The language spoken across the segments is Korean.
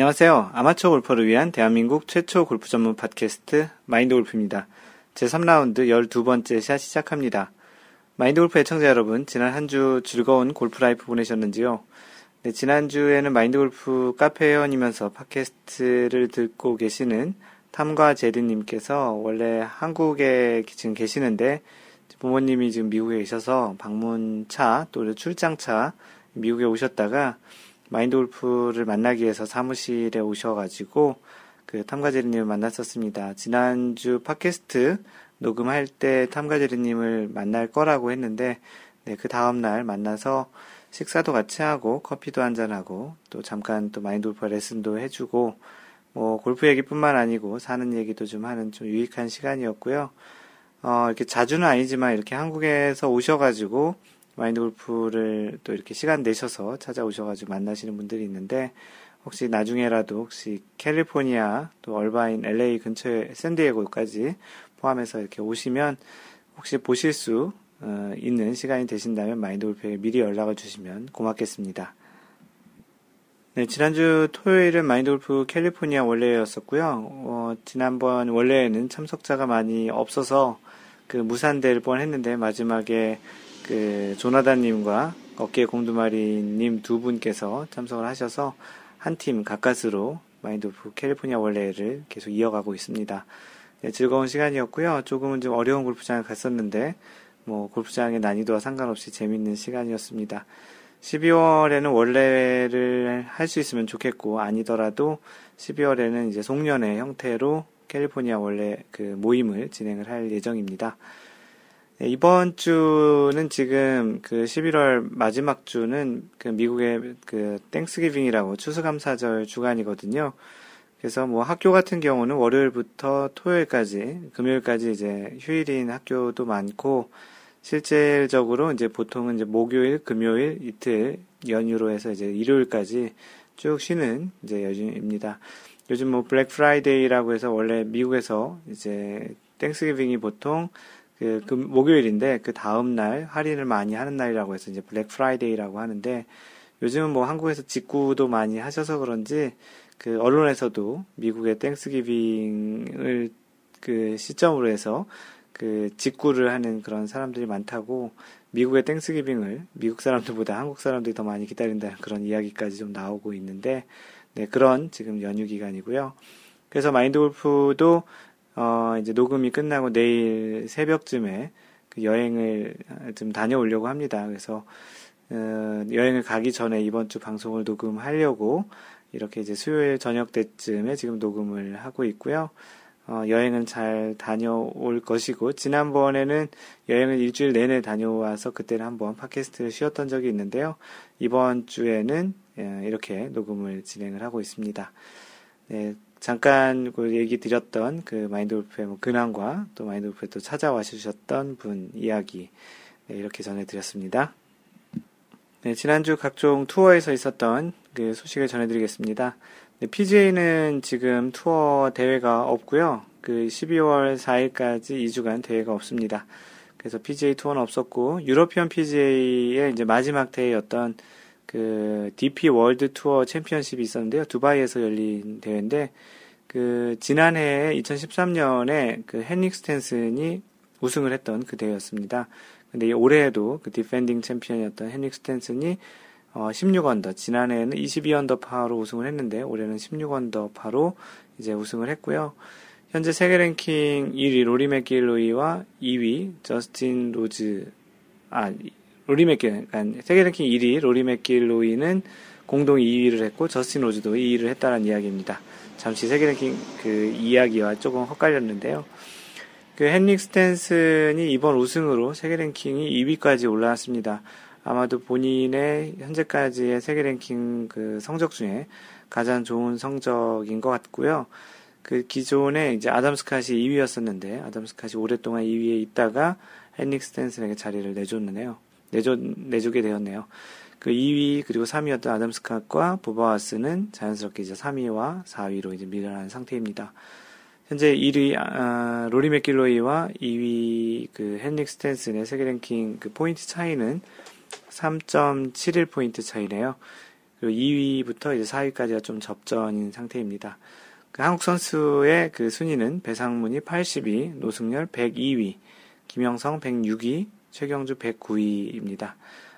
안녕하세요. 아마추어 골퍼를 위한 대한민국 최초 골프 전문 팟캐스트 마인드 골프입니다. 제3라운드 12번째 샷 시작합니다. 마인드 골프 애청자 여러분, 지난 한 주 즐거운 골프 life 보내셨는지요? 네, 지난주에는 마인드 골프 카페 회원이면서 팟캐스트를 듣고 계시는 탐과 제드님께서 원래 한국에 지금 계시는데 부모님이 지금 미국에 계셔서 방문차 또 출장차 미국에 오셨다가 마인드 골프를 만나기 위해서 사무실에 오셔가지고 그 탐가제리님을 만났었습니다. 지난주 팟캐스트 녹음할 때 탐가제리님을 만날 거라고 했는데 네, 그 다음날 만나서 식사도 같이 하고 커피도 한잔하고 또 잠깐 또 마인드 골프 레슨도 해주고 뭐 골프 얘기뿐만 아니고 사는 얘기도 좀 하는 좀 유익한 시간이었고요. 어, 이렇게 자주는 아니지만 이렇게 한국에서 오셔가지고 마인드 골프를 또 이렇게 시간 내셔서 찾아오셔가지고 만나시는 분들이 있는데 혹시 나중에라도 혹시 캘리포니아 또 얼바인 LA 근처에 샌디에고까지 포함해서 이렇게 오시면 혹시 보실 수 어, 있는 시간이 되신다면 마인드 골프에 미리 연락을 주시면 고맙겠습니다. 네, 지난주 토요일은 마인드 골프 캘리포니아 원래였었고요. 어, 지난번 원래에는 참석자가 많이 없어서 그 무산될 뻔 했는데 마지막에 그 조나단님과 어깨 공두마리님 두 분께서 참석을 하셔서 한 팀 가까스로 마인드프 캘리포니아 원래를 계속 이어가고 있습니다. 네, 즐거운 시간이었고요. 조금은 좀 어려운 골프장을 갔었는데 뭐 골프장의 난이도와 상관없이 재밌는 시간이었습니다. 12월에는 원래를 할 수 있으면 좋겠고 아니더라도 12월에는 이제 송년회 형태로 캘리포니아 원래 그 모임을 진행을 할 예정입니다. 네, 이번 주는 지금 그 11월 마지막 주는 그 미국의 그 Thanksgiving이라고 추수감사절 주간이거든요. 그래서 뭐 학교 같은 경우는 월요일부터 토요일까지, 금요일까지 이제 휴일인 학교도 많고, 실질적으로 이제 보통은 이제 목요일, 금요일 이틀 연휴로 해서 이제 일요일까지 쭉 쉬는 이제 연휴입니다. 요즘 뭐 Black Friday라고 해서 원래 미국에서 이제 Thanksgiving이 보통 그, 그 목요일인데 그 다음 날 할인을 많이 하는 날이라고 해서 이제 Black Friday라고 하는데 요즘은 뭐 한국에서 직구도 많이 하셔서 그런지 그 언론에서도 미국의 Thanksgiving을 그 시점으로 해서 그 직구를 하는 그런 사람들이 많다고 미국의 Thanksgiving을 미국 사람들보다 한국 사람들이 더 많이 기다린다는 그런 이야기까지 좀 나오고 있는데 네 그런 지금 연휴 기간이고요. 그래서 마인드 골프도 어, 이제 녹음이 끝나고 내일 새벽쯤에 그 여행을 좀 다녀오려고 합니다. 그래서, 어, 여행을 가기 전에 이번 주 방송을 녹음하려고 이렇게 이제 수요일 저녁 때쯤에 지금 녹음을 하고 있고요. 어, 여행은 잘 다녀올 것이고, 지난번에는 여행을 일주일 내내 다녀와서 그때는 한번 팟캐스트를 쉬었던 적이 있는데요. 이번 주에는 예, 이렇게 녹음을 진행을 하고 있습니다. 네, 잠깐 그 얘기 드렸던 그 마인드 골프의 뭐 근황과 또 마인드 골프에 또 찾아와 주셨던 분 이야기 네, 이렇게 전해드렸습니다. 네, 지난주 각종 투어에서 있었던 그 소식을 전해드리겠습니다. 네, PGA는 지금 투어 대회가 없고요. 그 12월 4일까지 2주간 대회가 없습니다. 그래서 PGA 투어는 없었고 유러피언 PGA의 이제 마지막 대회였던 그 DP 월드 투어 챔피언십이 있었는데요. 두바이에서 열린 대회인데 그 지난해 2013년에 그 헨릭 스탠슨이 우승을 했던 그 대회였습니다. 근데 올해에도 그 defending champion이었던 헨릭 스탠슨이 어 16언더, 지난해에는 22언더 파로 우승을 했는데 올해는 16언더 파로 이제 우승을 했고요. 현재 세계 랭킹 1위 로리 맥길로이와 2위 저스틴 로즈 아 로리 맥길, 그러니까 세계 랭킹 1위 로리 맥길 로이는 공동 2위를 했고 저스틴 로즈도 2위를 했다는 이야기입니다. 잠시 세계 랭킹 그 이야기와 조금 헛갈렸는데요. 그 헨릭 스탠슨이 이번 우승으로 세계 랭킹이 2위까지 올라왔습니다. 아마도 본인의 현재까지의 세계 랭킹 그 성적 중에 가장 좋은 성적인 것 같고요. 그 기존에 이제 아담 스캇이 2위였었는데 아담 스캇이 오랫동안 2위에 있다가 헨릭 스탠슨에게 자리를 내줬는데요. 내줘, 내주게 되었네요. 그 2위 그리고 3위였던 아담 스캇과 버바 왓슨은 자연스럽게 이제 3위와 4위로 이제 밀려난 상태입니다. 현재 1위 아, 로리 맥길로이와 2위 그 헨릭 스탠슨의 세계 랭킹 그 포인트 차이는 3.71 포인트 차이네요. 그리고 2위부터 이제 4위까지가 좀 접전인 상태입니다. 그 한국 선수의 그 순위는 배상문이 82, 노승열 102위, 김형성 106위, 최경주 109위입니다.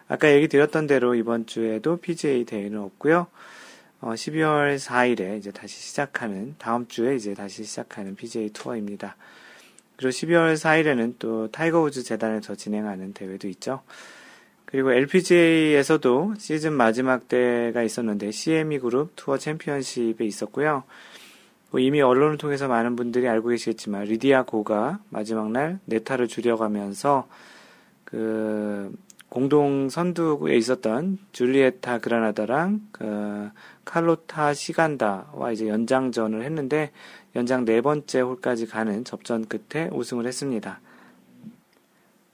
아까 얘기 드렸던 대로 이번 주에도 PGA 대회는 없고요. 어, 12월 4일에 이제 다시 시작하는 다음 주에 이제 다시 시작하는 PGA 투어입니다. 그리고 12월 4일에는 또 타이거 우즈 재단에서 진행하는 대회도 있죠. 그리고 LPGA에서도 시즌 마지막 대회가 있었는데 CME 그룹 투어 챔피언십이 있었고요. 뭐 이미 언론을 통해서 많은 분들이 알고 계시겠지만 리디아 고가 마지막 날 네타를 줄여가면서 그 공동 선두에 있었던 줄리에타 그라나다랑 그 칼로타 시간다와 이제 연장전을 했는데 연장 네 번째 홀까지 가는 접전 끝에 우승을 했습니다.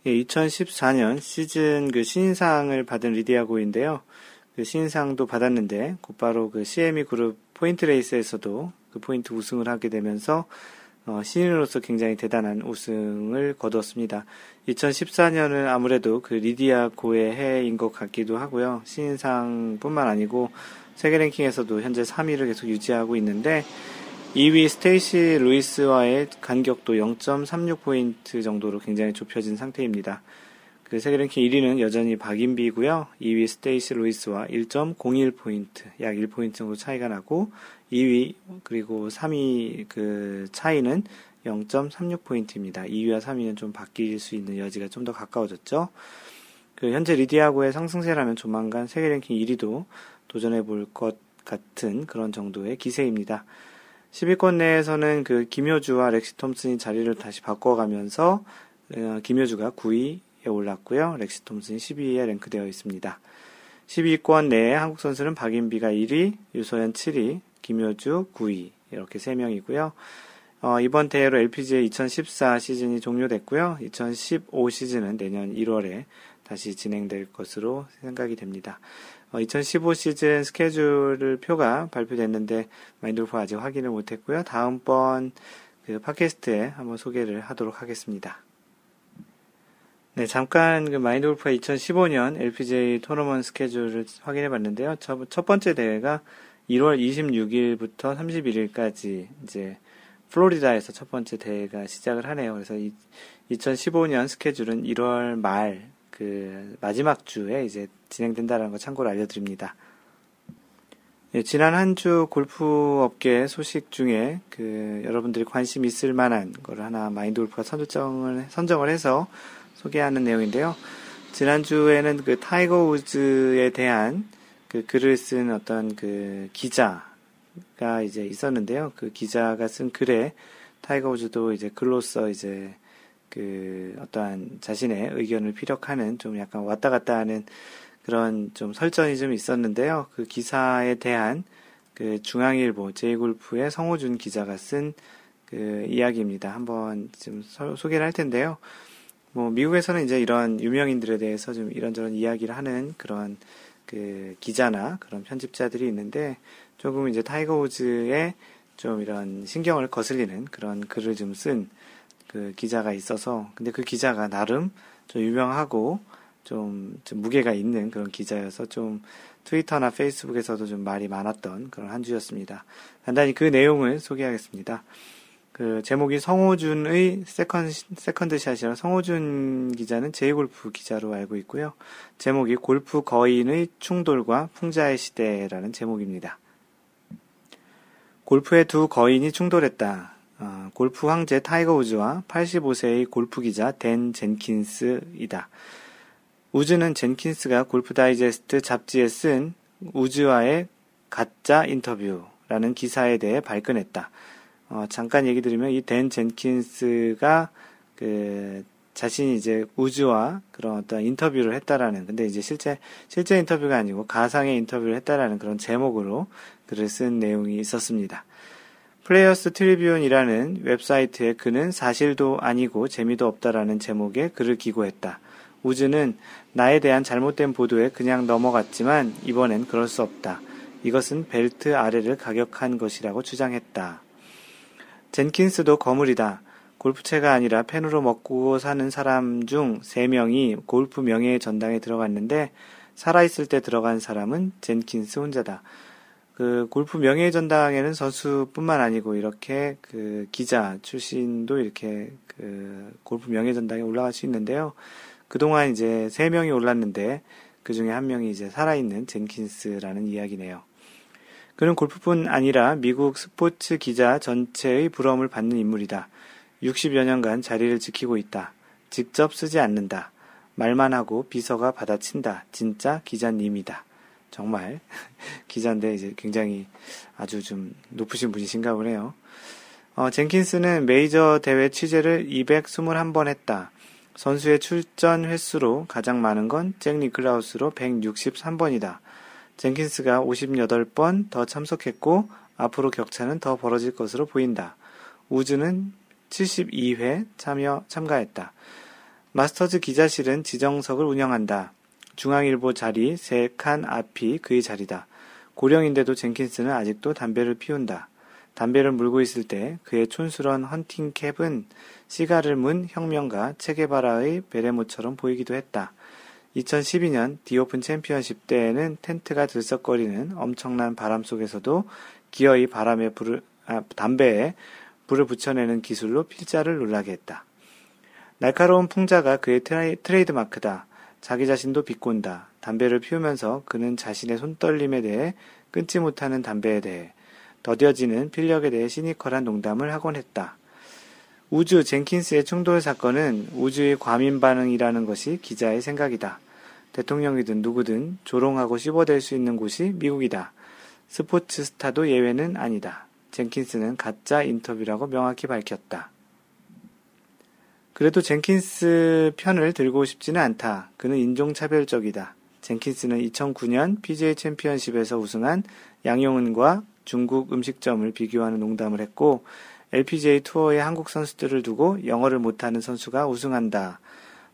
예, 2014년 시즌 그 신인상을 받은 리디아 고인데요. 그 신인상도 받았는데 곧바로 그 CME 그룹 포인트 레이스에서도 그 포인트 우승을 하게 되면서 어, 신인으로서 굉장히 대단한 우승을 거두었습니다. 2014년은 아무래도 그 리디아 고의 해인 것 같기도 하고요. 신인상뿐만 아니고 세계 랭킹에서도 현재 3위를 계속 유지하고 있는데 2위 스테이시 루이스와의 간격도 0.36포인트 정도로 굉장히 좁혀진 상태입니다. 그 세계 랭킹 1위는 여전히 박인비고요. 2위 스테이시 루이스와 1.01포인트, 약 1포인트 정도 차이가 나고 2위 그리고 3위 그 차이는 0.36포인트입니다. 2위와 3위는 좀 바뀔 수 있는 여지가 좀 더 가까워졌죠. 그 현재 리디아고의 상승세라면 조만간 세계 랭킹 1위도 도전해 볼 것 같은 그런 정도의 기세입니다. 10위권 내에서는 그 김효주와 렉시 톰슨이 자리를 다시 바꿔가면서 어, 김효주가 9위에 올랐고요. 렉시 톰슨이 12위에 랭크되어 있습니다. 12위권 내에 한국 선수는 박인비가 1위, 유소연 7위, 김효주 9위 이렇게 3명이고요. 어, 이번 대회로 LPGA 2014 시즌이 종료됐고요. 2015 시즌은 내년 1월에 다시 진행될 것으로 생각이 됩니다. 어, 2015 시즌 스케줄 표가 발표됐는데 마인드골프 아직 확인을 못했고요. 다음번 그 팟캐스트에 한번 소개를 하도록 하겠습니다. 네, 잠깐 그 마인드 골프의 2015년 LPGA 토너먼 스케줄을 확인해 봤는데요. 첫, 첫 번째 대회가 1월 26일부터 31일까지 이제 플로리다에서 첫 번째 대회가 시작을 하네요. 그래서 이, 2015년 스케줄은 1월 말 그 마지막 주에 이제 진행된다는 거 참고로 알려드립니다. 예, 지난 한 주 골프 업계 소식 중에 그 여러분들이 관심 있을 만한 걸 하나 마인드 골프가 선정을 선정을 해서 소개하는 내용인데요. 지난주에는 그 타이거 우즈에 대한 그 글을 쓴 어떤 그 기자가 이제 있었는데요. 그 기자가 쓴 글에 타이거 우즈도 이제 글로써 이제 그 어떠한 자신의 의견을 피력하는 좀 약간 왔다 갔다 하는 그런 좀 설전이 좀 있었는데요. 그 기사에 대한 그 중앙일보 제이골프의 성호준 기자가 쓴 그 이야기입니다. 한번 좀 소개를 할 텐데요. 뭐 미국에서는 이제 이런 유명인들에 대해서 좀 이런저런 이야기를 하는 그런 그 기자나 그런 편집자들이 있는데 조금 이제 타이거 우즈의 좀 이런 신경을 거슬리는 그런 글을 좀 쓴 그 기자가 있어서 근데 그 기자가 나름 좀 유명하고 좀, 좀 무게가 있는 그런 기자여서 좀 트위터나 페이스북에서도 좀 말이 많았던 그런 한 주였습니다. 간단히 그 내용을 소개하겠습니다. 그 제목이 성호준의 세컨, 세컨드 샷이라 성호준 기자는 제이골프 기자로 알고 있고요. 제목이 골프 거인의 충돌과 풍자의 시대라는 제목입니다. 골프의 두 거인이 충돌했다. 어, 골프 황제 타이거 우즈와 85세의 골프 기자 댄 젠킨스이다. 우즈는 젠킨스가 골프 다이제스트 잡지에 쓴 우즈와의 가짜 인터뷰라는 기사에 대해 발끈했다. 어, 잠깐 얘기 드리면 이 댄 젠킨스가 그 자신이 이제 우즈와 그런 어떤 인터뷰를 했다라는 근데 이제 실제 실제 인터뷰가 아니고 가상의 인터뷰를 했다라는 그런 제목으로 글을 쓴 내용이 있었습니다. 플레이어스 트리뷴이라는 웹사이트에 그는 사실도 아니고 재미도 없다라는 제목의 글을 기고했다. 우즈는 나에 대한 잘못된 보도에 그냥 넘어갔지만 이번엔 그럴 수 없다. 이것은 벨트 아래를 가격한 것이라고 주장했다. 젠킨스도 거물이다. 골프채가 아니라 펜으로 먹고 사는 사람 중 3명이 골프 명예의 전당에 들어갔는데 살아있을 때 들어간 사람은 젠킨스 혼자다. 그 골프 명예 전당에는 선수뿐만 아니고 이렇게 그 기자 출신도 이렇게 그 골프 명예 전당에 올라갈 수 있는데요. 그동안 이제 세 명이 올랐는데 그 중에 한 명이 이제 살아있는 젠킨스라는 이야기네요. 그는 골프뿐 아니라 미국 스포츠 기자 전체의 부러움을 받는 인물이다. 60여 년간 자리를 지키고 있다. 직접 쓰지 않는다. 말만 하고 비서가 받아친다. 진짜 기자님이다. 정말 기자인데 이제 굉장히 아주 좀 높으신 분이신가 보네요. 어, 젠킨스는 메이저 대회 취재를 221번 했다. 선수의 출전 횟수로 가장 많은 건 잭 니클라우스로 163번이다. 젠킨스가 58번 더 참석했고 앞으로 격차는 더 벌어질 것으로 보인다. 우즈는 72회 참여 참가했다. 마스터즈 기자실은 지정석을 운영한다. 중앙일보 자리 세 칸 앞이 그의 자리다. 고령인데도 젠킨스는 아직도 담배를 피운다. 담배를 물고 있을 때 그의 촌스러운 헌팅 캡은 시가를 문 혁명가 체게바라의 베레모처럼 보이기도 했다. 2012년 디오픈 챔피언십 때에는 텐트가 들썩거리는 엄청난 바람 속에서도 기어이 바람에 불을, 아, 담배에 불을 붙여내는 기술로 필자를 놀라게 했다. 날카로운 풍자가 그의 트레이드 마크다. 자기 자신도 비꼰다. 담배를 피우면서 그는 자신의 손떨림에 대해 끊지 못하는 담배에 대해 더뎌지는 필력에 대해 시니컬한 농담을 하곤 했다. 우즈 젠킨스의 충돌 사건은 우즈의 과민 반응이라는 것이 기자의 생각이다. 대통령이든 누구든 조롱하고 씹어댈 수 있는 곳이 미국이다. 스포츠 스타도 예외는 아니다. 젠킨스는 가짜 인터뷰라고 명확히 밝혔다. 그래도 젠킨스 편을 들고 싶지는 않다. 그는 인종차별적이다. 젠킨스는 2009년 PGA 챔피언십에서 우승한 양용은과 중국 음식점을 비교하는 농담을 했고, LPGA 투어에 한국 선수들을 두고 영어를 못하는 선수가 우승한다.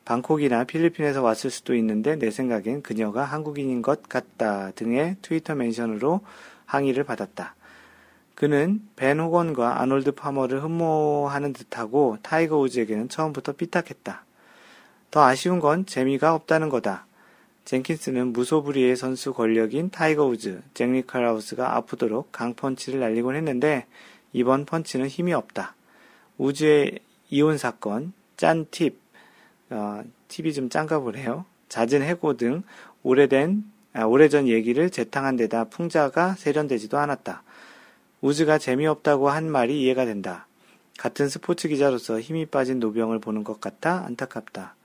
방콕이나 필리핀에서 왔을 수도 있는데 내 생각엔 그녀가 한국인인 것 같다 등의 트위터 멘션으로 항의를 받았다. 그는 벤 호건과 아놀드 파머를 흠모하는 듯하고 타이거 우즈에게는 처음부터 삐딱했다. 더 아쉬운 건 재미가 없다는 거다. 젠킨스는 무소불위의 선수 권력인 타이거 우즈, 잭 니컬라우스가 아프도록 강펀치를 날리곤 했는데 이번 펀치는 힘이 없다. 우즈의 이혼 사건, 짠 팁, 어, 팁이 좀 짠가 보네요. 잦은 해고 등 오래된 아, 오래전 얘기를 재탕한 데다 풍자가 세련되지도 않았다. 우즈가 재미없다고 한 말이 이해가 된다. 같은 스포츠 기자로서 힘이 빠진 노병을 보는 것 같아 안타깝다.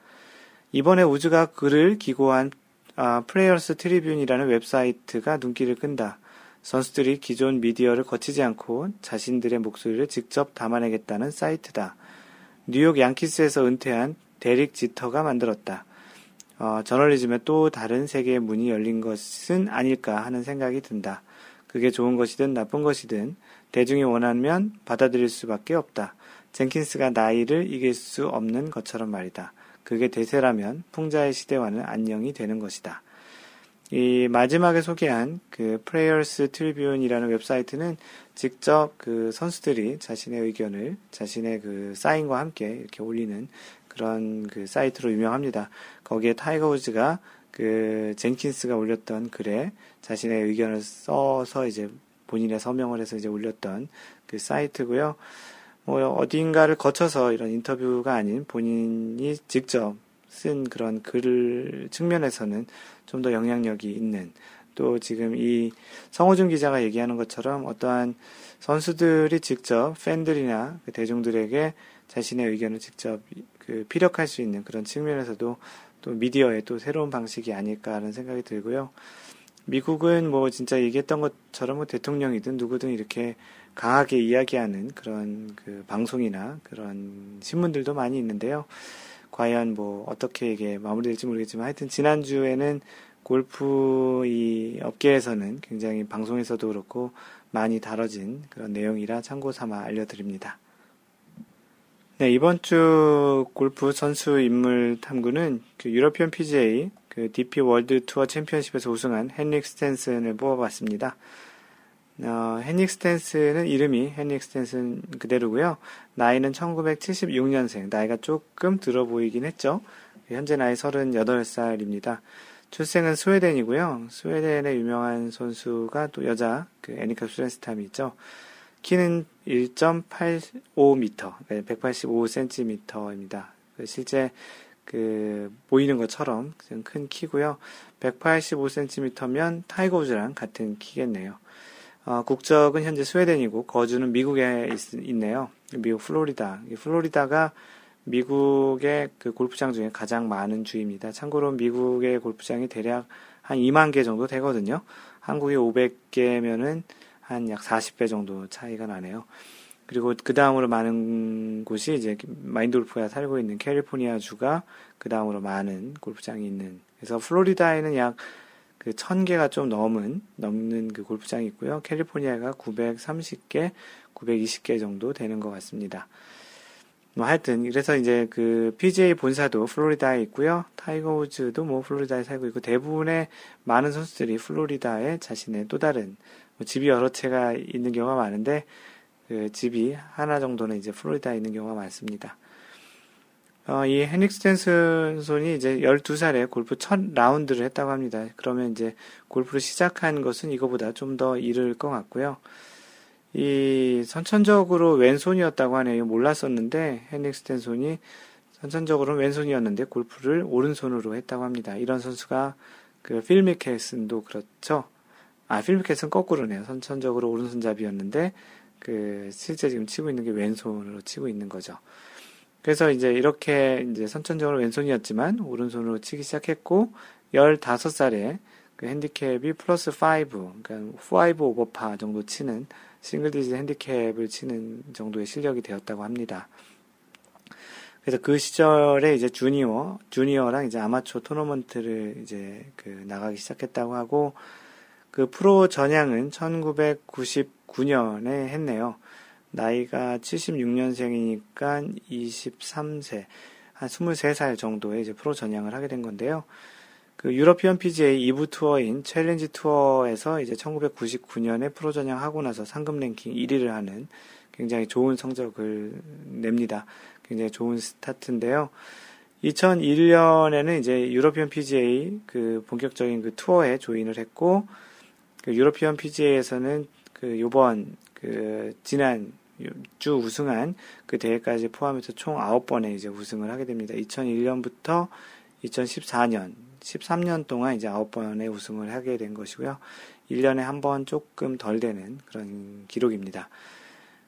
이번에 우즈가 글을 기고한 아, 플레이어스 트리뷴이라는 웹사이트가 눈길을 끈다. 선수들이 기존 미디어를 거치지 않고 자신들의 목소리를 직접 담아내겠다는 사이트다. 뉴욕 양키스에서 은퇴한 데릭 지터가 만들었다. 어, 저널리즘에 또 다른 세계의 문이 열린 것은 아닐까 하는 생각이 든다. 그게 좋은 것이든 나쁜 것이든 대중이 원하면 받아들일 수밖에 없다. 젠킨스가 나이를 이길 수 없는 것처럼 말이다. 그게 대세라면 풍자의 시대와는 안녕이 되는 것이다. 이 마지막에 소개한 그 플레이어스 트리뷴이라는 웹사이트는 직접 그 선수들이 자신의 의견을 자신의 그 사인과 함께 이렇게 올리는 그런 그 사이트로 유명합니다. 거기에 타이거 우즈가 그 젠킨스가 올렸던 글에 자신의 의견을 써서 이제 본인의 서명을 해서 이제 올렸던 그 사이트고요. 뭐 어딘가를 거쳐서 이런 인터뷰가 아닌 본인이 직접 쓴 그런 글 측면에서는 좀 더 영향력이 있는 또 지금 이 성호준 기자가 얘기하는 것처럼 어떠한 선수들이 직접 팬들이나 그 대중들에게 자신의 의견을 직접 그 피력할 수 있는 그런 측면에서도 또 미디어의 또 새로운 방식이 아닐까 하는 생각이 들고요. 미국은 뭐 진짜 얘기했던 것처럼 뭐 대통령이든 누구든 이렇게 강하게 이야기하는 그런 그 방송이나 그런 신문들도 많이 있는데요. 과연 뭐 어떻게 이게 마무리될지 모르겠지만 하여튼 지난주에는 골프 이 업계에서는 굉장히 방송에서도 그렇고 많이 다뤄진 그런 내용이라 참고 삼아 알려드립니다. 네, 이번 주 골프 선수 인물 탐구는 그 유러피언 PGA 그 DP 월드 투어 챔피언십에서 우승한 헨릭 스탠슨을 뽑아봤습니다. 어, 헨릭 스탠슨은 이름이 헨릭 스탠슨 그대로고요. 나이는 1976년생, 나이가 조금 들어 보이긴 했죠. 현재 나이 38살입니다. 출생은 스웨덴이고요. 스웨덴의 유명한 선수가 또 여자 그 애니카 수렌스탐이 있죠. 키는 1.85m, 185cm입니다. 실제 그 보이는 것처럼 큰 키고요. 185cm면 타이거 우즈랑 같은 키겠네요. 어, 국적은 현재 스웨덴이고 거주는 미국에 있, 네요 미국 플로리다. 플로리다가 미국의 그 골프장 중에 가장 많은 주입니다. 참고로 미국의 골프장이 대략 한 2만 개 정도 되거든요. 한국이 500개면은 한 약 40배 정도 차이가 나네요. 그리고 그 다음으로 많은 곳이 이제 마인드 골프가 살고 있는 캘리포니아 주가 그 다음으로 많은 골프장이 있는. 그래서 플로리다에는 약그 1000개가 좀 넘은, 넘는 그 골프장이 있고요. 캘리포니아가 930개, 920개 정도 되는 것 같습니다. 뭐 하여튼 그래서 이제 그 PGA 본사도 플로리다에 있고요. 타이거 우즈도 뭐 플로리다에 살고 있고 대부분의 많은 선수들이 플로리다에 자신의 또 다른 뭐 집이 여러 채가 있는 경우가 많은데 그 집이 하나 정도는 이제 플로리다에 있는 경우가 많습니다. 어, 이 헨릭 스탠슨이 이제 12살에 골프 첫 라운드를 했다고 합니다. 그러면 이제 골프를 시작한 것은 이거보다 좀 더 이를 것 같고요. 이 선천적으로 왼손이었다고 하네요. 몰랐었는데 헤닉 스탠손이 선천적으로는 왼손이었는데 골프를 오른손으로 했다고 합니다. 이런 선수가 그 필미켓슨도 그렇죠. 아 필미켓슨 거꾸로네요. 선천적으로 오른손잡이였는데 그 실제 지금 치고 있는 게 왼손으로 치고 있는 거죠. 그래서 이제 이렇게 이제 선천적으로 왼손이었지만 오른손으로 치기 시작했고 15살에 그 핸디캡이 플러스 5, 그러니까 5 오버파 정도 치는 싱글 디지 핸디캡을 치는 정도의 실력이 되었다고 합니다. 그래서 그 시절에 이제 주니어, 주니어랑 이제 아마추어 토너먼트를 이제 그 나가기 시작했다고 하고 그 프로 전향은 1999년에 했네요. 나이가 76년생이니까 23세, 한 23살 정도에 이제 프로 전향을 하게 된 건데요. 그 유러피언 PGA 2부 투어인 챌린지 투어에서 이제 1999년에 프로 전향하고 나서 상금 랭킹 1위를 하는 굉장히 좋은 성적을 냅니다. 굉장히 좋은 스타트인데요. 2001년에는 이제 유러피언 PGA 그 본격적인 그 투어에 join을 했고 그 유러피언 PGA에서는 그 요번 그 지난 주 우승한 그 대회까지 포함해서 총 9번에 이제 우승을 하게 됩니다. 2001년부터 2014년 13년 동안 이제 9번의 우승을 하게 된 것이고요. 1년에 한 번 조금 덜 되는 그런 기록입니다.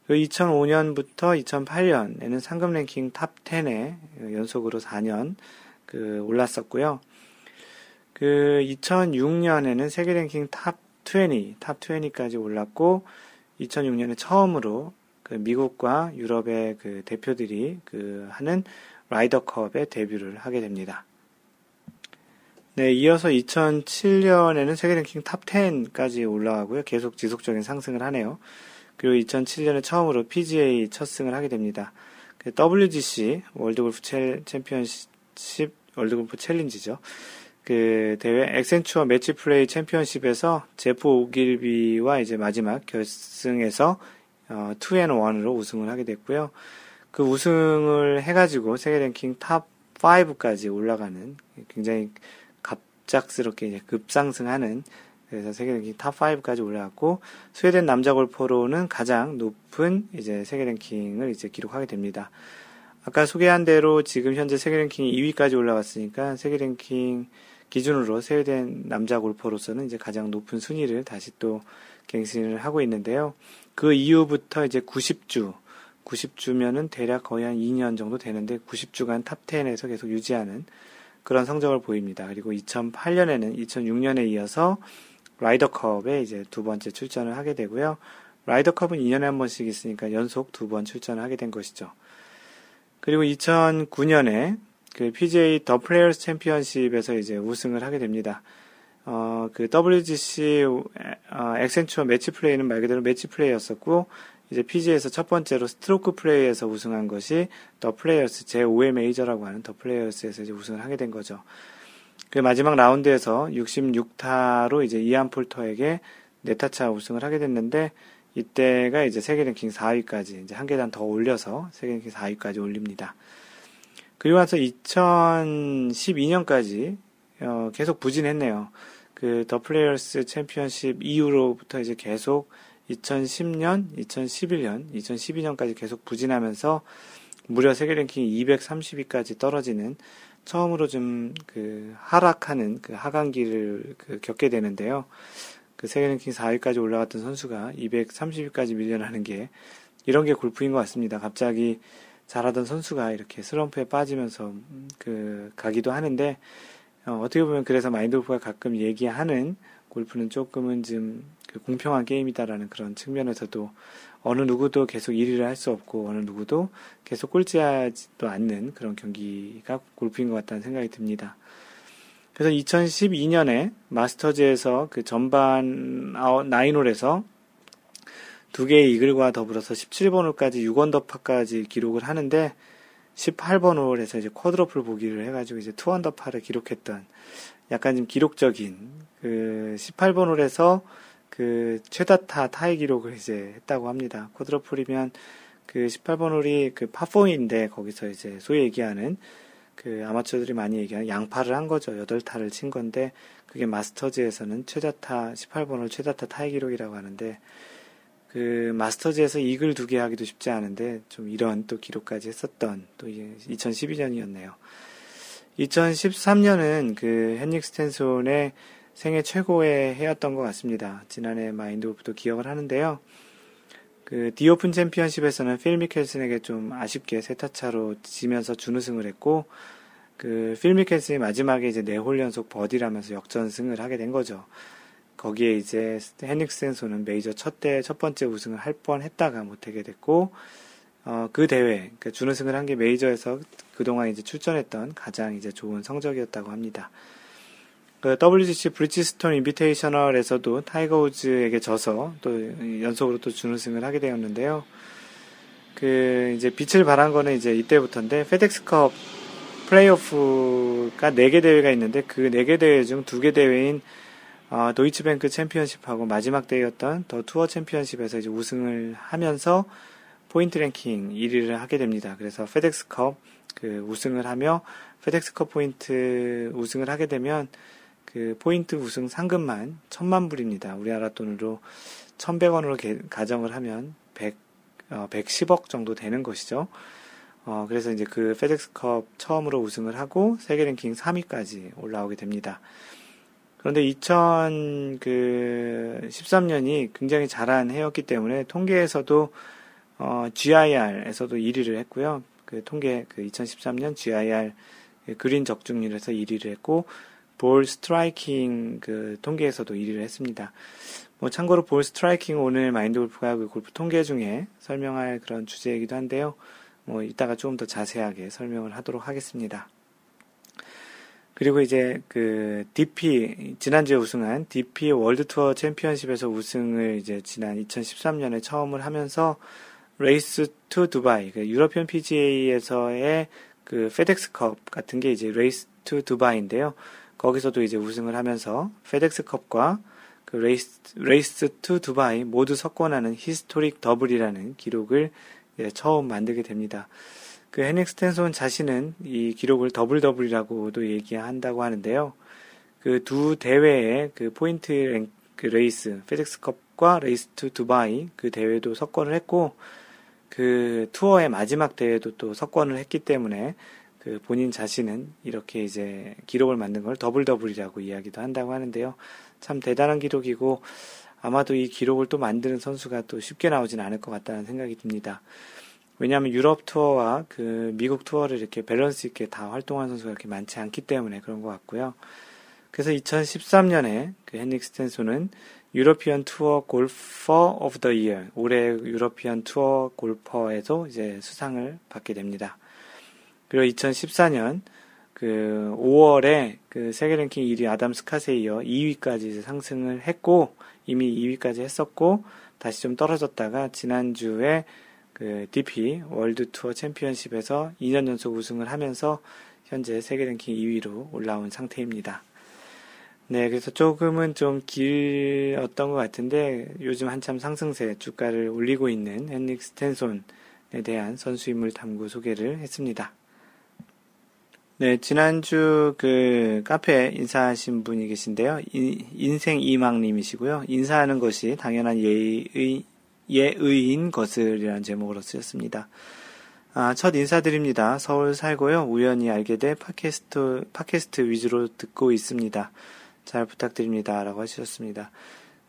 2005년부터 2008년에는 상금 랭킹 탑 10에 연속으로 4년 그 올랐었고요. 그 2006년에는 세계 랭킹 탑 20, 탑 20까지 올랐고 2006년에 처음으로 그 미국과 유럽의 그 대표들이 그 하는 라이더컵에 데뷔를 하게 됩니다. 네, 이어서 2007년에는 세계 랭킹 탑 10까지 올라가고요. 계속 지속적인 상승을 하네요. 그리고 2007년에 처음으로 PGA 첫 승을 하게 됩니다. 그 WGC 월드골프 챔피언십 월드골프 챌린지죠. 그 대회 엑센추어 매치 플레이 챔피언십에서 제프 오길비와 이제 마지막 결승에서 어, 2 and 1으로 우승을 하게 됐고요. 그 우승을 해가지고 세계 랭킹 탑 5까지 올라가는 굉장히 갑작스럽게 이제 급상승하는 그래서 세계 랭킹 탑 5까지 올라갔고 스웨덴 남자 골퍼로는 가장 높은 이제 세계 랭킹을 이제 기록하게 됩니다. 아까 소개한 대로 지금 현재 세계 랭킹 2위까지 올라갔으니까 세계 랭킹 기준으로 스웨덴 남자 골퍼로서는 이제 가장 높은 순위를 다시 또 갱신을 하고 있는데요. 그 이후부터 이제 90주, 90주면은 대략 거의 한 2년 정도 되는데 90주간 탑 10에서 계속 유지하는 그런 성적을 보입니다. 그리고 2008년에는 2006년에 이어서 라이더컵에 이제 두 번째 출전을 하게 되고요. 라이더컵은 2년에 한 번씩 있으니까 연속 두 번 출전을 하게 된 것이죠. 그리고 2009년에 그 PGA 더 플레이어스 챔피언십에서 이제 우승을 하게 됩니다. 어, 그 WGC 어, 엑센추어 매치 플레이는 말 그대로 매치 플레이였었고 이제 PGA에서 첫 번째로 스트로크 플레이에서 우승한 것이 더 플레이어스 제5의 메이저라고 하는 더 플레이어스에서 이제 우승을 하게 된 거죠. 그 마지막 라운드에서 66타로 이제 이안 폴터에게 네타차 우승을 하게 됐는데 이때가 이제 세계 랭킹 4위까지 이제 한 계단 더 올려서 세계 랭킹 4위까지 올립니다. 그리고 나서 2012년까지 어, 계속 부진했네요. 그 더 플레이어스 챔피언십 이후로부터 이제 계속 2010년, 2011년, 2012년까지 계속 부진하면서 무려 세계 랭킹 230위까지 떨어지는 처음으로 좀 그 하락하는 그 하강기를 그 겪게 되는데요. 그 세계 랭킹 4위까지 올라갔던 선수가 230위까지 밀려나는 게 이런 게 골프인 것 같습니다. 갑자기 잘하던 선수가 이렇게 슬럼프에 빠지면서 그 가기도 하는데 어, 떻게 보면 그래서 마인드 골프가 가끔 얘기하는 골프는 조금은 좀 그 공평한 게임이다라는 그런 측면에서도 어느 누구도 계속 1위를 할 수 없고 어느 누구도 계속 꼴찌하지도 않는 그런 경기가 골프인 것 같다는 생각이 듭니다. 그래서 2012년에 마스터즈에서 그 전반 나인홀에서 두 개의 이글과 더불어서 17번 홀까지 6원 더파까지 기록을 하는데 18번 홀에서 이제 쿼드러플 보기를 해가지고 이제 투원 더파를 기록했던 약간 좀 기록적인 그 18번 홀에서 그 최다타 타의 기록을 이제 했다고 합니다. 쿼드러플이면 그 18번 홀이 그 파4인데 거기서 이제 소위 얘기하는 그 아마추어들이 많이 얘기하는 양파를 한 거죠. 8타를 친 건데 그게 마스터즈에서는 최다타 18번 홀 최다타 타의 기록이라고 하는데 그 마스터즈에서 이글 두 개 하기도 쉽지 않은데 좀 이런 또 기록까지 했었던 또 2012년이었네요. 2013년은 그 헨릭 스탠손의 생애 최고의 해였던 것 같습니다. 지난해 마인드 골프도 기억을 하는데요. 그 디오픈 챔피언십에서는 필 미켈슨에게 좀 아쉽게 세타차로 지면서 준우승을 했고 그 필 미켈슨이 마지막에 이제 네 홀 연속 버디를 하면서 역전승을 하게 된 거죠. 거기에 이제 헨릭 스탠손은 메이저 첫 대, 첫 번째 우승을 할 뻔 했다가 못하게 됐고, 어, 그 대회, 그 준우승을 한 게 메이저에서 그동안 이제 출전했던 가장 이제 좋은 성적이었다고 합니다. 그 WGC 브리지스톤 인비테이셔널에서도 타이거 우즈에게 져서 또 연속으로 또 준우승을 하게 되었는데요. 그 이제 빛을 발한 거는 이제 이때부터인데 페덱스컵 플레이오프가 4개 대회가 있는데 그 4개 대회 중 2개 대회인 어, 도이치뱅크 챔피언십하고 마지막 대회였던 더 투어 챔피언십에서 이제 우승을 하면서 포인트 랭킹 1위를 하게 됩니다. 그래서 페덱스컵 그 우승을 하며 페덱스컵 포인트 우승을 하게 되면 그 포인트 우승 상금만 천만 불입니다. 우리나라 돈으로 1100원으로 가정을 하면 100, 어, 110억 정도 되는 것이죠. 어, 그래서 이제 그 페덱스컵 처음으로 우승을 하고 세계 랭킹 3위까지 올라오게 됩니다. 그런데 2013년이 굉장히 잘한 해였기 때문에 통계에서도 어, GIR에서도 1위를 했고요. 그 통계 그 2013년 GIR 그린 적중률에서 1위를 했고 ball striking 그 통계에서도 1위를 했습니다. 뭐 참고로 ball striking 오늘 마인드 골프가 그 골프 통계 중에 설명할 그런 주제이기도 한데요. 뭐 이따가 조금 더 자세하게 설명을 하도록 하겠습니다. 그리고 이제 그 DP 지난주에 우승한 DP 월드 투어 챔피언십에서 우승을 이제 지난 2013년에 처음을 하면서 레이스 투 두바이 그 유러피언 PGA에서의 그 페덱스컵 같은 게 이제 레이스 투 두바이인데요. 거기서도 이제 우승을 하면서 페덱스컵과 그 레이스 레이스 투 두바이 모두 석권하는 historic double이라는 기록을 처음 만들게 됩니다. 그 헨릭 스탠손 자신은 이 기록을 double double이라고도 얘기한다고 하는데요. 그 두 대회의 그 포인트 랭, 그 레이스, 페덱스컵과 레이스 투 두바이 그 대회도 석권을 했고 그 투어의 마지막 대회도 또 석권을 했기 때문에 그 본인 자신은 이렇게 이제 기록을 만든 걸 double double이라고 이야기도 한다고 하는데요. 참 대단한 기록이고 아마도 이 기록을 또 만드는 선수가 또 쉽게 나오진 않을 것 같다는 생각이 듭니다. 왜냐하면 유럽 투어와 그 미국 투어를 이렇게 밸런스 있게 다 활동한 선수가 이렇게 많지 않기 때문에 그런 것 같고요. 그래서 2013년에 그 헨릭 스탠손은 유러피언 투어 Golfer of the Year 올해 유러피언 투어 골퍼에서 이제 수상을 받게 됩니다. 그리고 2014년 그 5월에 그 세계 랭킹 1위 아담 스캇에 이어 2위까지 상승을 했고 이미 2위까지 했었고 다시 좀 떨어졌다가 지난주에 그 DP 월드 투어 챔피언십에서 2년 연속 우승을 하면서 현재 세계 랭킹 2위로 올라온 상태입니다. 네, 그래서 조금은 좀 길었던 것 같은데 요즘 한참 상승세 주가를 올리고 있는 헨릭 스탠손에 대한 선수 인물 탐구 소개를 했습니다. 네, 지난주 그 카페 인사하신 분이 계신데요. 인, 생 이망님이시고요. 인사하는 것이 당연한 예의, 예의인 것을이라는 제목으로 쓰였습니다. 아, 첫 인사드립니다. 서울 살고요. 우연히 알게 돼 팟캐스트, 팟캐스트 위주로 듣고 있습니다. 잘 부탁드립니다. 라고 하셨습니다.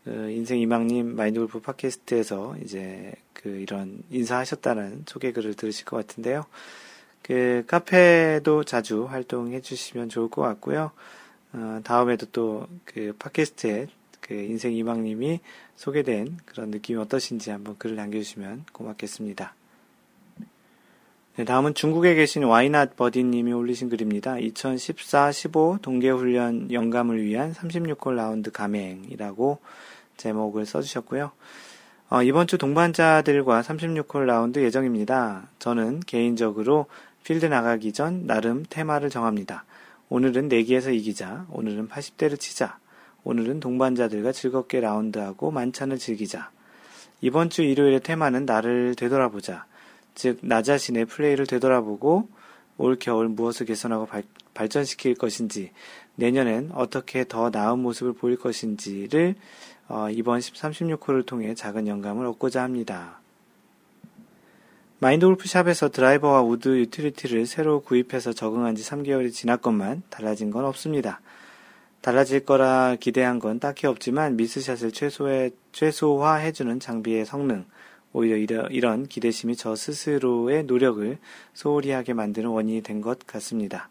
그 인생 이망님 마인드 골프 팟캐스트에서 이제 그 이런 인사하셨다는 소개글을 들으실 것 같은데요. 그 카페도 자주 활동해 주시면 좋을 것 같고요. 어, 다음에도 또 그 팟캐스트에 그 인생 이망님이 소개된 그런 느낌이 어떠신지 한번 글을 남겨주시면 고맙겠습니다. 네, 다음은 중국에 계신 와이낫 버디님이 올리신 글입니다. 2014-15 동계훈련 영감을 위한 36홀 라운드 감행이라고 제목을 써주셨고요. 어, 이번 주 동반자들과 36홀 라운드 예정입니다. 저는 개인적으로 필드 나가기 전 나름 테마를 정합니다. 오늘은 내기에서 이기자. 오늘은 80대를 치자. 오늘은 동반자들과 즐겁게 라운드하고 만찬을 즐기자. 이번 주 일요일의 테마는 나를 되돌아보자. 즉, 나 자신의 플레이를 되돌아보고 올 겨울 무엇을 개선하고 발, 발전시킬 것인지, 내년엔 어떻게 더 나은 모습을 보일 것인지를 어, 이번 36호를 통해 작은 영감을 얻고자 합니다. 마인드 골프샵에서 드라이버와 우드 유틸리티를 새로 구입해서 적응한 지 3개월이 지났건만 달라진 건 없습니다. 달라질 거라 기대한 건 딱히 없지만 미스샷을 최소에, 최소화해주는 장비의 성능, 오히려 이런 기대심이 저 스스로의 노력을 소홀히 하게 만드는 원인이 된 것 같습니다.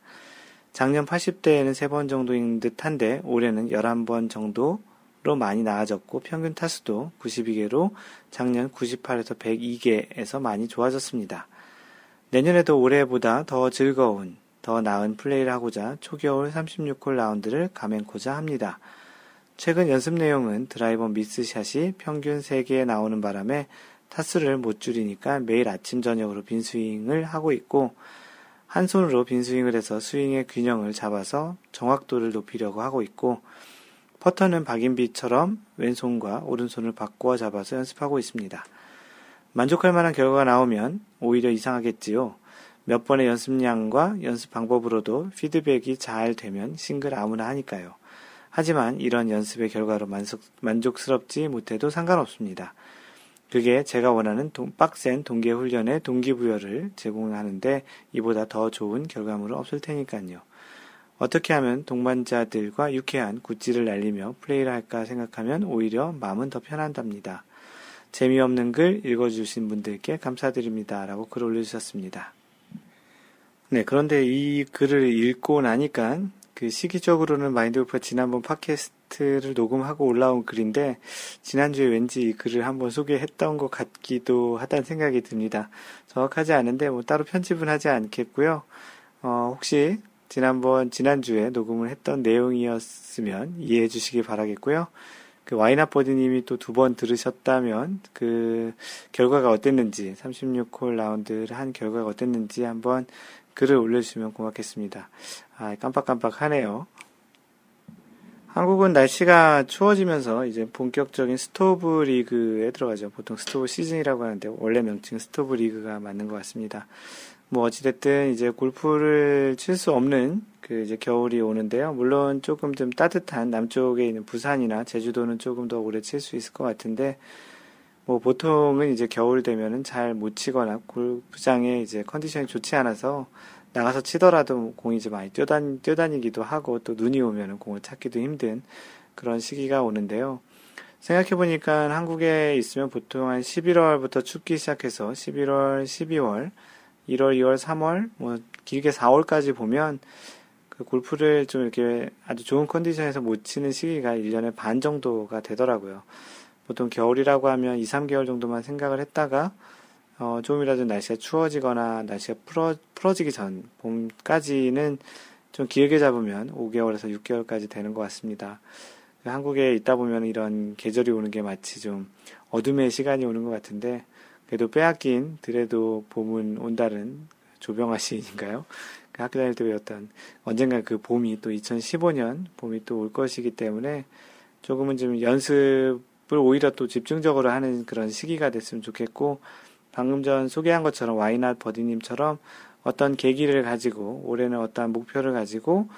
작년 80대에는 3번 정도인 듯 한데 올해는 11번 정도 로 많이 나아졌고 평균 타수도 92개로 작년 98에서 102개에서 많이 좋아졌습니다. 내년에도 올해보다 더 즐거운, 더 나은 플레이를 하고자 초겨울 36홀 라운드를 감행코자 합니다. 최근 연습 내용은 드라이버 미스샷이 평균 3개 나오는 바람에 타수를 못 줄이니까 매일 아침 저녁으로 빈 스윙을 하고 있고 한 손으로 빈 스윙을 해서 스윙의 균형을 잡아서 정확도를 높이려고 하고 있고 퍼터는 박인비처럼 왼손과 오른손을 바꾸어 잡아서 연습하고 있습니다. 만족할 만한 결과가 나오면 오히려 이상하겠지요. 몇 번의 연습량과 연습 방법으로도 피드백이 잘 되면 싱글 아무나 하니까요. 하지만 이런 연습의 결과로 만족, 만족 스럽지 못해도 상관없습니다. 그게 제가 원하는 동, 빡센 동계 훈련의 동기부여를 제공하는데 이보다 더 좋은 결과물은 없을 테니까요. 어떻게 하면 동반자들과 유쾌한 굿즈를 날리며 플레이를 할까 생각하면 오히려 마음은 더 편한답니다. 재미없는 글 읽어주신 분들께 감사드립니다. 라고 글 올려주셨습니다. 네, 그런데 이 글을 읽고 나니까 그 시기적으로는 마인드 골프가 지난번 팟캐스트를 녹음하고 올라온 글인데 지난주에 왠지 이 글을 한번 소개했던 것 같기도 하다는 생각이 듭니다. 정확하지 않은데 뭐 따로 편집은 하지 않겠고요. 어, 혹시 지난번, 지난주에 녹음을 했던 내용이었으면 이해해 주시기 바라겠고요. 그 와이나버디님이 또 두 번 들으셨다면 그 결과가 어땠는지, 36홀 라운드를 한 결과가 어땠는지 한번 글을 올려주시면 고맙겠습니다. 아, 깜빡깜빡 하네요. 한국은 날씨가 추워지면서 이제 본격적인 스토브 리그에 들어가죠. 보통 스토브 시즌이라고 하는데 원래 명칭 스토브 리그가 맞는 것 같습니다. 뭐 어찌됐든 이제 골프를 칠 수 없는 그 이제 겨울이 오는데요. 물론 조금 좀 따뜻한 남쪽에 있는 부산이나 제주도는 조금 더 오래 칠 수 있을 것 같은데 뭐 보통은 이제 겨울 되면은 잘 못 치거나 골프장에 이제 컨디션이 좋지 않아서 나가서 치더라도 공이 좀 많이 뛰어다니, 뛰어다니기도 하고 또 눈이 오면은 공을 찾기도 힘든 그런 시기가 오는데요. 생각해보니까 한국에 있으면 보통 한 11월부터 춥기 시작해서 11월, 12월, 1월, 2월, 3월, 뭐 길게 4월까지 보면 그 골프를 좀 이렇게 아주 좋은 컨디션에서 못 치는 시기가 1년에 반 정도가 되더라고요. 보통 겨울이라고 하면 2, 3개월 정도만 생각을 했다가 어, 조금이라도 날씨가 추워지거나 날씨가 풀어, 풀어지기 전 봄까지는 좀 길게 잡으면 5개월에서 6개월까지 되는 것 같습니다. 한국에 있다 보면 이런 계절이 오는 게 마치 좀 어둠의 시간이 오는 것 같은데 그래도 빼앗긴 드레도 봄은 온다는 조병아 시인인가요? 그 학교 다닐 때 배웠던 언젠가 그 봄이 또 2015년 봄이 또 올 것이기 때문에 조금은 좀 연습을 오히려 또 집중적으로 하는 그런 시기가 됐으면 좋겠고 방금 전 소개한 것처럼 와이낫 버디님처럼 어떤 계기를 가지고 올해는 어떠한 목표를 가지고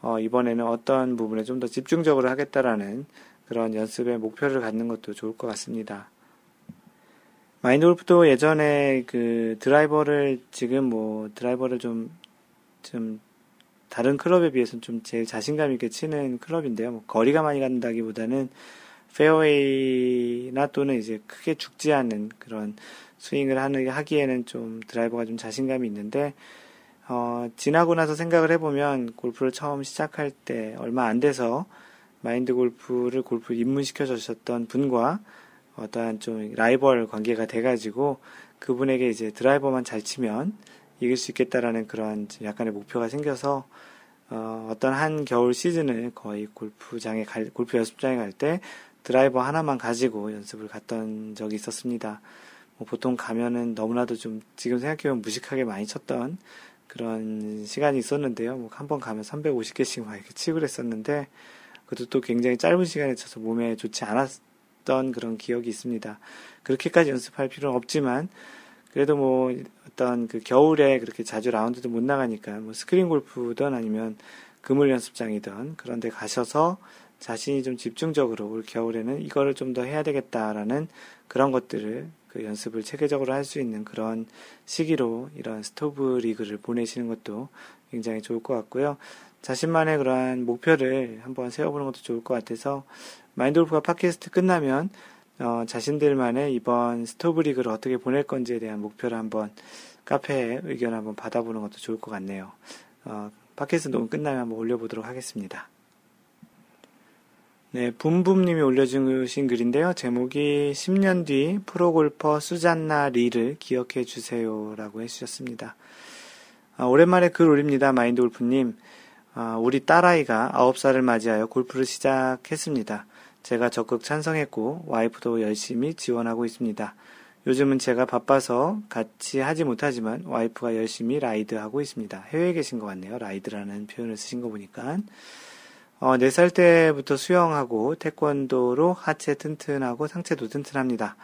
어, 이번에는 어떤 부분에 좀 더 집중적으로 하겠다라는 그런 연습의 목표를 갖는 것도 좋을 것 같습니다. 마인드 골프도 예전에 그 드라이버를 지금 뭐 드라이버를 좀, 좀 다른 클럽에 비해서는 좀 제일 자신감 있게 치는 클럽인데요. 뭐 거리가 많이 간다기보다는 페어웨이나 또는 이제 크게 죽지 않는 그런 스윙을 하는, 하기에는 좀 드라이버가 좀 자신감이 있는데, 어, 지나고 나서 생각을 해보면 골프를 처음 시작할 때 얼마 안 돼서 마인드 골프를 골프 입문시켜 주셨던 분과 어떠한 좀 라이벌 관계가 돼가지고 그분에게 이제 드라이버만 잘 치면 이길 수 있겠다라는 그런 약간의 목표가 생겨서 어, 어떤 한 겨울 시즌을 거의 골프장에 갈, 골프 연습장에 갈 때 드라이버 하나만 가지고 연습을 갔던 적이 있었습니다. 뭐 보통 가면은 너무나도 좀 지금 생각해보면 무식하게 많이 쳤던 그런 시간이 있었는데요. 뭐 한 번 가면 350개씩 막 이렇게 치고 그랬었는데 그것도 또 굉장히 짧은 시간에 쳐서 몸에 좋지 않았던 그런 기억이 있습니다. 그렇게까지 연습할 필요는 없지만 그래도 뭐 어떤 그 겨울에 그렇게 자주 라운드도 못 나가니까 뭐 스크린 골프든 아니면 그물 연습장이든 그런 데 가셔서 자신이 좀 집중적으로 올 겨울에는 이거를 좀 더 해야 되겠다라는 그런 것들을 그 연습을 체계적으로 할 수 있는 그런 시기로 이런 스토브 리그를 보내시는 것도 굉장히 좋을 것 같고요. 자신만의 그러한 목표를 한번 세워보는 것도 좋을 것 같아서 마인드 골프가 팟캐스트 끝나면 어, 자신들만의 이번 스토브 리그를 어떻게 보낼 건지에 대한 목표를 한번 카페에 의견 한번 받아보는 것도 좋을 것 같네요. 어, 팟캐스트 녹음 끝나면 한번 올려보도록 하겠습니다. 네, 붐붐님이 올려주신 글인데요. 제목이 10년 뒤 프로골퍼 수잔나 리를 기억해 주세요 라고 해주셨습니다. 아, 오랜만에 글 올립니다. 마인드 골프님. 아, 우리 딸아이가 9살을 맞이하여 골프를 시작했습니다. 제가 적극 찬성했고 와이프도 열심히 지원하고 있습니다. 요즘은 제가 바빠서 같이 하지 못하지만 와이프가 열심히 라이드하고 있습니다. 해외에 계신 것 같네요. 라이드라는 표현을 쓰신 거 보니까. 어, 4살 때부터 수영하고 태권도로 하체 튼튼하고 상체도 튼튼합니다.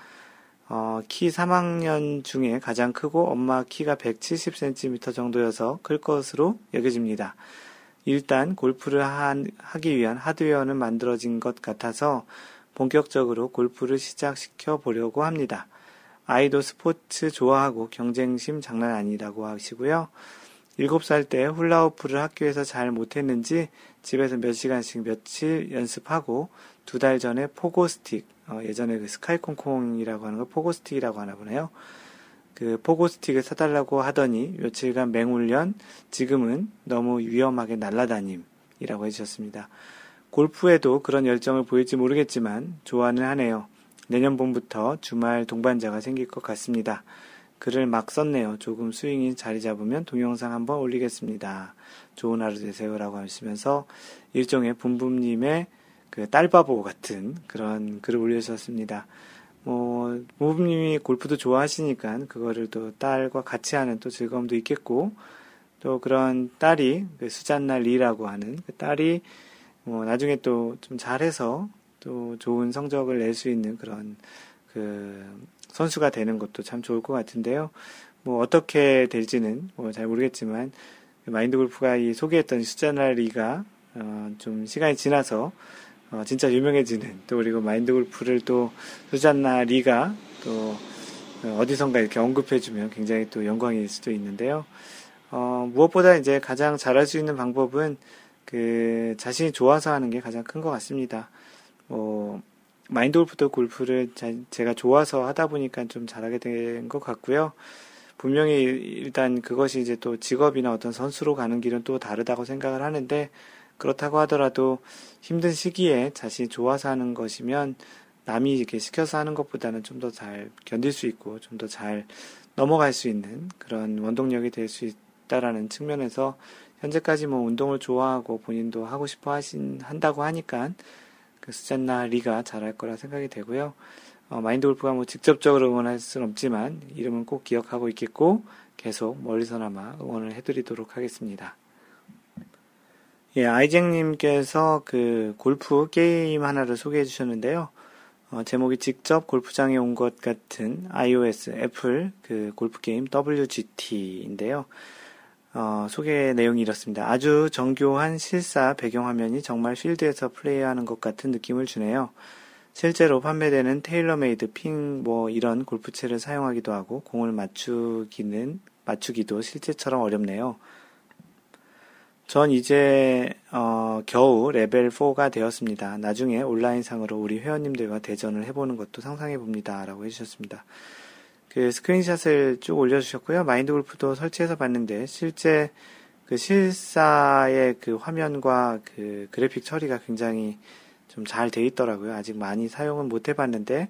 어, 키 3학년 중에 가장 크고 엄마 키가 170cm 정도여서 클 것으로 여겨집니다. 일단 골프를 한, 하기 위한 하드웨어는 만들어진 것 같아서 본격적으로 골프를 시작시켜 보려고 합니다. 아이도 스포츠 좋아하고 경쟁심 장난 아니라고 하시고요. 7살 때 훌라후프를 학교에서 잘 못했는지 집에서 몇 시간씩 며칠 연습하고 두 달 전에 pogo stick, 어, 예전에 그 스카이콩콩이라고 하는 거 pogo stick이라고 하나 보네요. 그 pogo stick을 사달라고 하더니 며칠간 맹훈련, 지금은 너무 위험하게 날라다님이라고 해주셨습니다. 골프에도 그런 열정을 보일지 모르겠지만 좋아는 하네요. 내년 봄부터 주말 동반자가 생길 것 같습니다. 글을 막 썼네요. 조금 스윙이 자리 잡으면 동영상 한번 올리겠습니다. 좋은 하루 되세요라고 하시면서 일종의 붐붐님의 그 딸바보 같은 그런 글을 올려주셨습니다. 뭐, 붐붐님이 골프도 좋아하시니까 그거를 또 딸과 같이 하는 또 즐거움도 있겠고 또 그런 딸이 그 수잔나 리라고 하는 그 딸이 뭐 나중에 또 좀 잘해서 또 좋은 성적을 낼 수 있는 그런 그 선수가 되는 것도 참 좋을 것 같은데요. 뭐 어떻게 될지는 뭐 잘 모르겠지만 마인드 골프가 이 소개했던 수자나리가 어, 좀 시간이 지나서 어, 진짜 유명해지는 또 그리고 마인드 골프를 또 수잔나 리가 또 어디선가 이렇게 언급해주면 굉장히 또 영광일 수도 있는데요. 어, 무엇보다 이제 가장 잘할 수 있는 방법은 그 자신이 좋아서 하는 게 가장 큰 것 같습니다. 뭐 마인드 골프도 골프를 제가 좋아서 하다 보니까 좀 잘하게 된 것 같고요. 분명히 일단 그것이 이제 또 직업이나 어떤 선수로 가는 길은 또 다르다고 생각을 하는데 그렇다고 하더라도 힘든 시기에 자신이 좋아서 하는 것이면 남이 이렇게 시켜서 하는 것보다는 좀 더 잘 견딜 수 있고 좀 더 잘 넘어갈 수 있는 그런 원동력이 될 수 있다라는 측면에서 현재까지 뭐 운동을 좋아하고 본인도 하고 싶어 하신 한다고 하니까 그 수잔나 리가 잘할 거라 생각이 되고요. 어, 마인드 골프가 뭐 직접적으로 응원할 수는 없지만 이름은 꼭 기억하고 있겠고 계속 멀리서나마 응원을 해드리도록 하겠습니다. 예, 아이쟁님께서 그 골프 게임 하나를 소개해 주셨는데요. 어, 제목이 직접 골프장에 온 것 같은 iOS, 애플 그 골프 게임 WGT인데요. 어, 소개 내용이 이렇습니다. 아주 정교한 실사 배경화면이 정말 필드에서 플레이하는 것 같은 느낌을 주네요. 실제로 판매되는 테일러메이드 핑 뭐 이런 골프채를 사용하기도 하고 공을 맞추기는 맞추기도 실제처럼 어렵네요. 전 이제 어, 겨우 레벨 4가 되었습니다. 나중에 온라인상으로 우리 회원님들과 대전을 해보는 것도 상상해 봅니다라고 해주셨습니다. 그 스크린샷을 쭉 올려주셨고요. 마인드 골프도 설치해서 봤는데 실제 그 실사의 그 화면과 그 그래픽 처리가 굉장히 좀 잘 돼 있더라고요. 아직 많이 사용은 못 해봤는데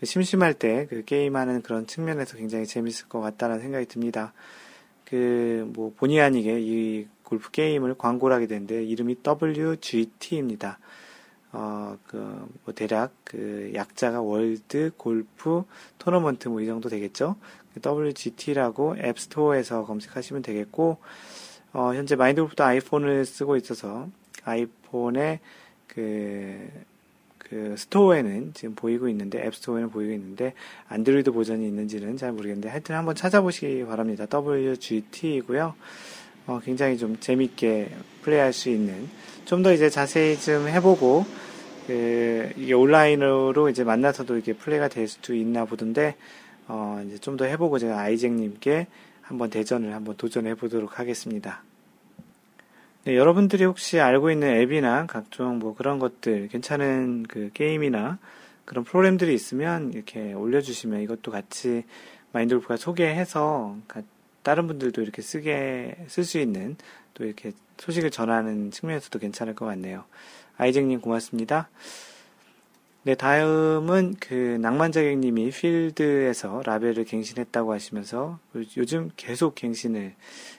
그 심심할 때 그 게임하는 그런 측면에서 굉장히 재밌을 것 같다는 생각이 듭니다. 그 뭐 본의 아니게 이 골프 게임을 광고를 하게 되는데 이름이 WGT입니다. 어, 그, 뭐, 대략, 그, 약자가 World Golf Tournament 뭐 이 정도 되겠죠? WGT라고 앱스토어에서 검색하시면 되겠고, 어, 현재 마인드 골프도 아이폰을 쓰고 있어서 아이폰에 그, 그 스토어에는 지금 보이고 있는데 앱스토어에는 보이고 있는데 안드로이드 버전이 있는지는 잘 모르겠는데 하여튼 한번 찾아보시기 바랍니다. WGT이고요. 어, 굉장히 좀 재밌게 플레이할 수 있는 좀 더 이제 자세히 좀 해보고 그 이게 온라인으로 이제 만나서도 이게 플레이가 될 수도 있나 보던데 어, 이제 좀 더 해보고 제가 아이잭님께 한번 대전을 한번 도전해 보도록 하겠습니다. 네, 여러분들이 혹시 알고 있는 앱이나 각종 뭐 그런 것들 괜찮은 그 게임이나 그런 프로그램들이 있으면 이렇게 올려주시면 이것도 같이 마인드골프가 소개해서 다른 분들도 이렇게 쓰게 쓸 수 있는 또 이렇게 소식을 전하는 측면에서도 괜찮을 것 같네요. 아이잭님 고맙습니다. 네, 다음은 그 낭만자객님이 필드에서 라벨을 갱신했다고 하시면서 요즘 계속 갱신을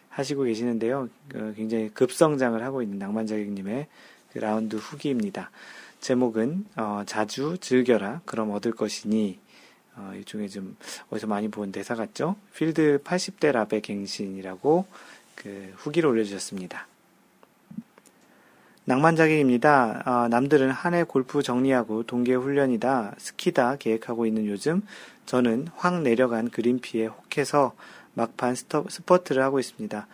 하시고 계시는데요. 어, 굉장히 급성장을 하고 있는 낭만자객님의 그 라운드 후기입니다. 제목은 어, 자주 즐겨라 그럼 얻을 것이니 어, 이 중에 좀 어디서 많이 본 대사 같죠? 필드 80대 라벨 갱신이라고 그 후기를 올려주셨습니다. 낭만자객입니다. 아, 남들은 한 해 골프 정리하고 동계 훈련이다, 스키다 계획하고 있는 요즘 저는 확 내려간 그린피에 혹해서 막판 스터, 스퍼트를 하고 있습니다.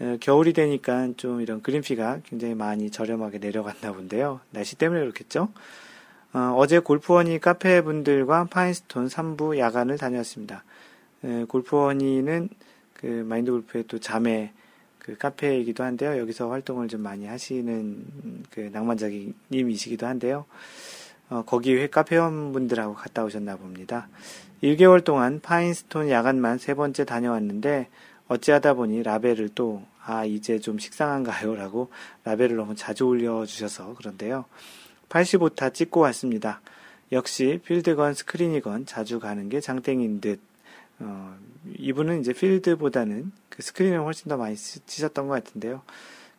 어, 겨울이 되니까 좀 이런 그린피가 굉장히 많이 저렴하게 내려갔나 본데요. 날씨 때문에 그렇겠죠? 어, 제 골프원이 카페 분들과 파인스톤 3부 야간을 다녔습니다. 에, 골프원이는 그 마인드 골프의 또 자매 그 카페이기도 한데요. 여기서 활동을 좀 많이 하시는 그 낭만자님이시기도 한데요. 어, 거기 회 카페원분들하고 갔다 오셨나 봅니다. 1개월 동안 파인스톤 야간만 세 번째 다녀왔는데 어찌하다 보니 라벨을 또, 아, 이제 좀 식상한가요? 라고 라벨을 너무 자주 올려주셔서 그런데요. 85타 찍고 왔습니다. 역시 필드건 스크린이건 자주 가는 게 장땡인 듯, 어, 이분은 이제 필드보다는 그 스크린을 훨씬 더 많이 치셨던 것 같은데요.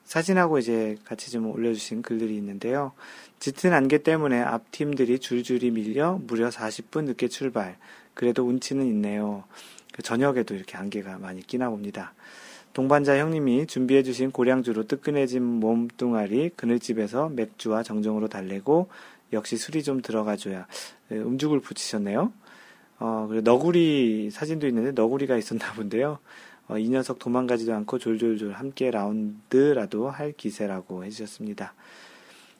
사진하고 이제 같이 좀 올려주신 글들이 있는데요. 짙은 안개 때문에 앞 팀들이 줄줄이 밀려 무려 40분 늦게 출발. 그래도 운치는 있네요. 그 저녁에도 이렇게 안개가 많이 끼나 봅니다. 동반자 형님이 준비해주신 고량주로 뜨끈해진 몸뚱아리 그늘집에서 맥주와 정정으로 달래고 역시 술이 좀 들어가줘야 네, 음죽을 붙이셨네요. 어, 그리고 너구리 사진도 있는데 너구리가 있었나 본데요. 어, 이 녀석 도망가지도 않고 졸졸졸 함께 라운드라도 할 기세라고 해주셨습니다.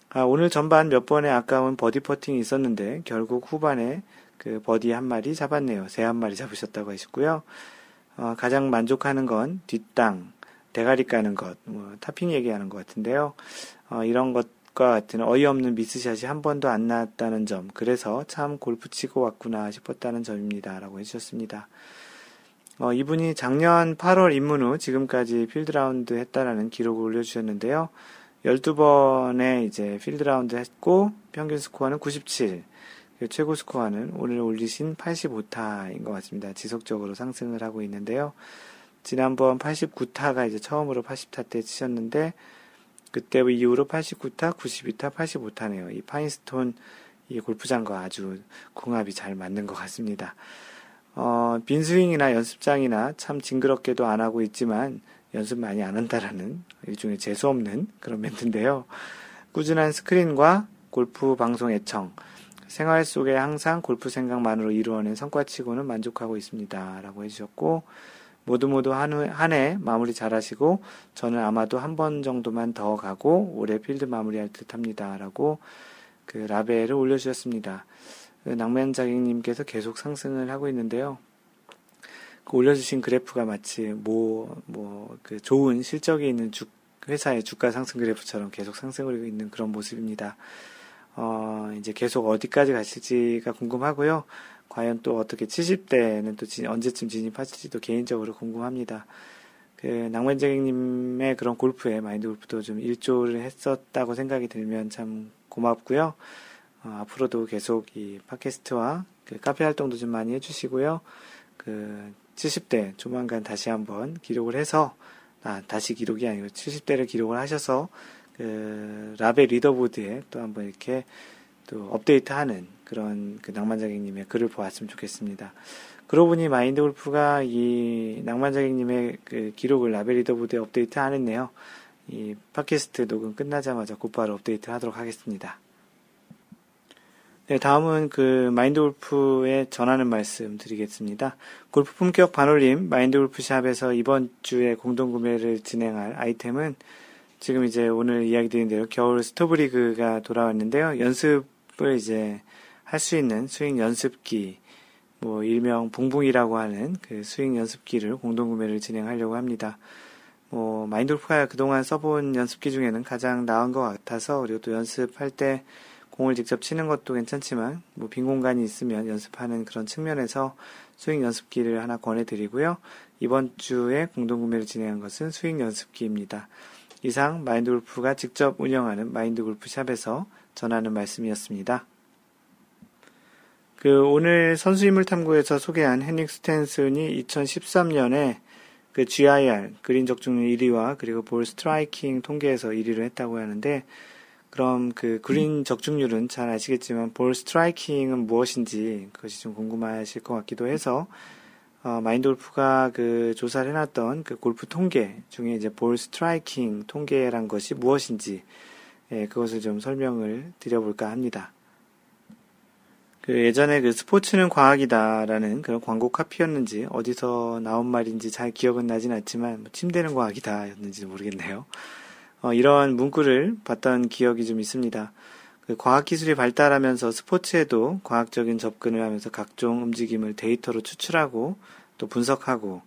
아, 오늘 전반 몇 번의 아까운 버디 퍼팅이 있었는데 결국 후반에 그 버디 한 마리 잡았네요. 새 한 마리 잡으셨다고 하셨고요. 어, 가장 만족하는 건 뒷땅, 대가리 까는 것, 뭐, 타핑 얘기하는 것 같은데요. 어, 이런 것 같은 어이없는 미스샷이 한 번도 안 나왔다는 점, 그래서 참 골프 치고 왔구나 싶었다는 점입니다. 라고 해주셨습니다. 어, 이분이 작년 8월 입문 후 지금까지 필드라운드 했다라는 기록을 올려주셨는데요. 12번에 이제 필드라운드 했고, 평균 스코어는 97. 최고 스코어는 오늘 올리신 85타인 것 같습니다. 지속적으로 상승을 하고 있는데요. 지난번 89타가 이제 처음으로 80타 때 치셨는데, 그때 이후로 89타, 92타, 85타네요. 이 파인스톤 이 골프장과 아주 궁합이 잘 맞는 것 같습니다. 어, 빈스윙이나 연습장이나 참 징그럽게도 안 하고 있지만 연습 많이 안 한다라는 일종의 재수없는 그런 멘트인데요. 꾸준한 스크린과 골프 방송 애청, 생활 속에 항상 골프 생각만으로 이루어낸 성과치고는 만족하고 있습니다. 라고 해주셨고, 모두 모두 한해 마무리 잘 하시고, 저는 아마도 한 번 정도만 더 가고, 올해 필드 마무리할 듯 합니다. 라고 그 라벨을 올려주셨습니다. 그 낭만자객님께서 계속 상승을 하고 있는데요. 그 올려주신 그래프가 마치 뭐, 뭐, 그 좋은 실적이 있는 주, 회사의 주가 상승 그래프처럼 계속 상승을 하고 있는 그런 모습입니다. 어, 이제 계속 어디까지 가실지가 궁금하고요. 과연 또 어떻게 70대는 또 진, 언제쯤 진입하실지도 개인적으로 궁금합니다. 그 낭만재객님의 그런 골프에 마인드 골프도 좀 일조를 했었다고 생각이 들면 참 고맙고요. 어, 앞으로도 계속 이 팟캐스트와 그 카페 활동도 좀 많이 해주시고요. 그 70대 조만간 다시 한번 기록을 해서 아, 다시 기록이 아니고 70대를 기록을 하셔서 그 라벨 리더보드에 또 한번 이렇게 또 업데이트하는 그런 그 낭만자객님의 글을 보았으면 좋겠습니다. 그러고 보니 마인드 골프가 이 낭만자객님의 그 기록을 라벨 리더보드에 업데이트 안 했네요. 이 팟캐스트 녹음 끝나자마자 곧바로 업데이트 하도록 하겠습니다. 네, 다음은 그 마인드 골프에 전하는 말씀 드리겠습니다. 골프 품격 반올림 마인드 골프샵에서 이번 주에 공동 구매를 진행할 아이템은 지금 이제 오늘 이야기 드린 대로 겨울 스토브리그가 돌아왔는데요. 연습을 이제 할 수 있는 스윙 연습기, 뭐 일명 붕붕이라고 하는 그 스윙 연습기를 공동 구매를 진행하려고 합니다. 뭐 마인드 골프가 그동안 써본 연습기 중에는 가장 나은 것 같아서 그리고 또 연습할 때 공을 직접 치는 것도 괜찮지만 뭐 빈 공간이 있으면 연습하는 그런 측면에서 스윙 연습기를 하나 권해드리고요. 이번 주에 공동 구매를 진행한 것은 스윙 연습기입니다. 이상 마인드 골프가 직접 운영하는 마인드 골프샵에서 전하는 말씀이었습니다. 그 오늘 선수인물 탐구에서 소개한 헨릭 스탠손이 2013년에 그 GIR 그린 적중률 1위와 그리고 ball striking 통계에서 1위를 했다고 하는데 그럼 그 그린 적중률은 잘 아시겠지만 ball striking은 무엇인지 그것이 좀 궁금하실 것 같기도 해서 어, 마인드 골프가 그 조사를 해놨던 그 골프 통계 중에 이제 ball striking 통계란 것이 무엇인지 예, 그것을 좀 설명을 드려볼까 합니다. 그 예전에 그 스포츠는 과학이다라는 그런 광고 카피였는지 어디서 나온 말인지 잘 기억은 나진 않지만 뭐 침대는 과학이다였는지 모르겠네요. 어, 이런 문구를 봤던 기억이 좀 있습니다. 그 과학기술이 발달하면서 스포츠에도 과학적인 접근을 하면서 각종 움직임을 데이터로 추출하고 또 분석하고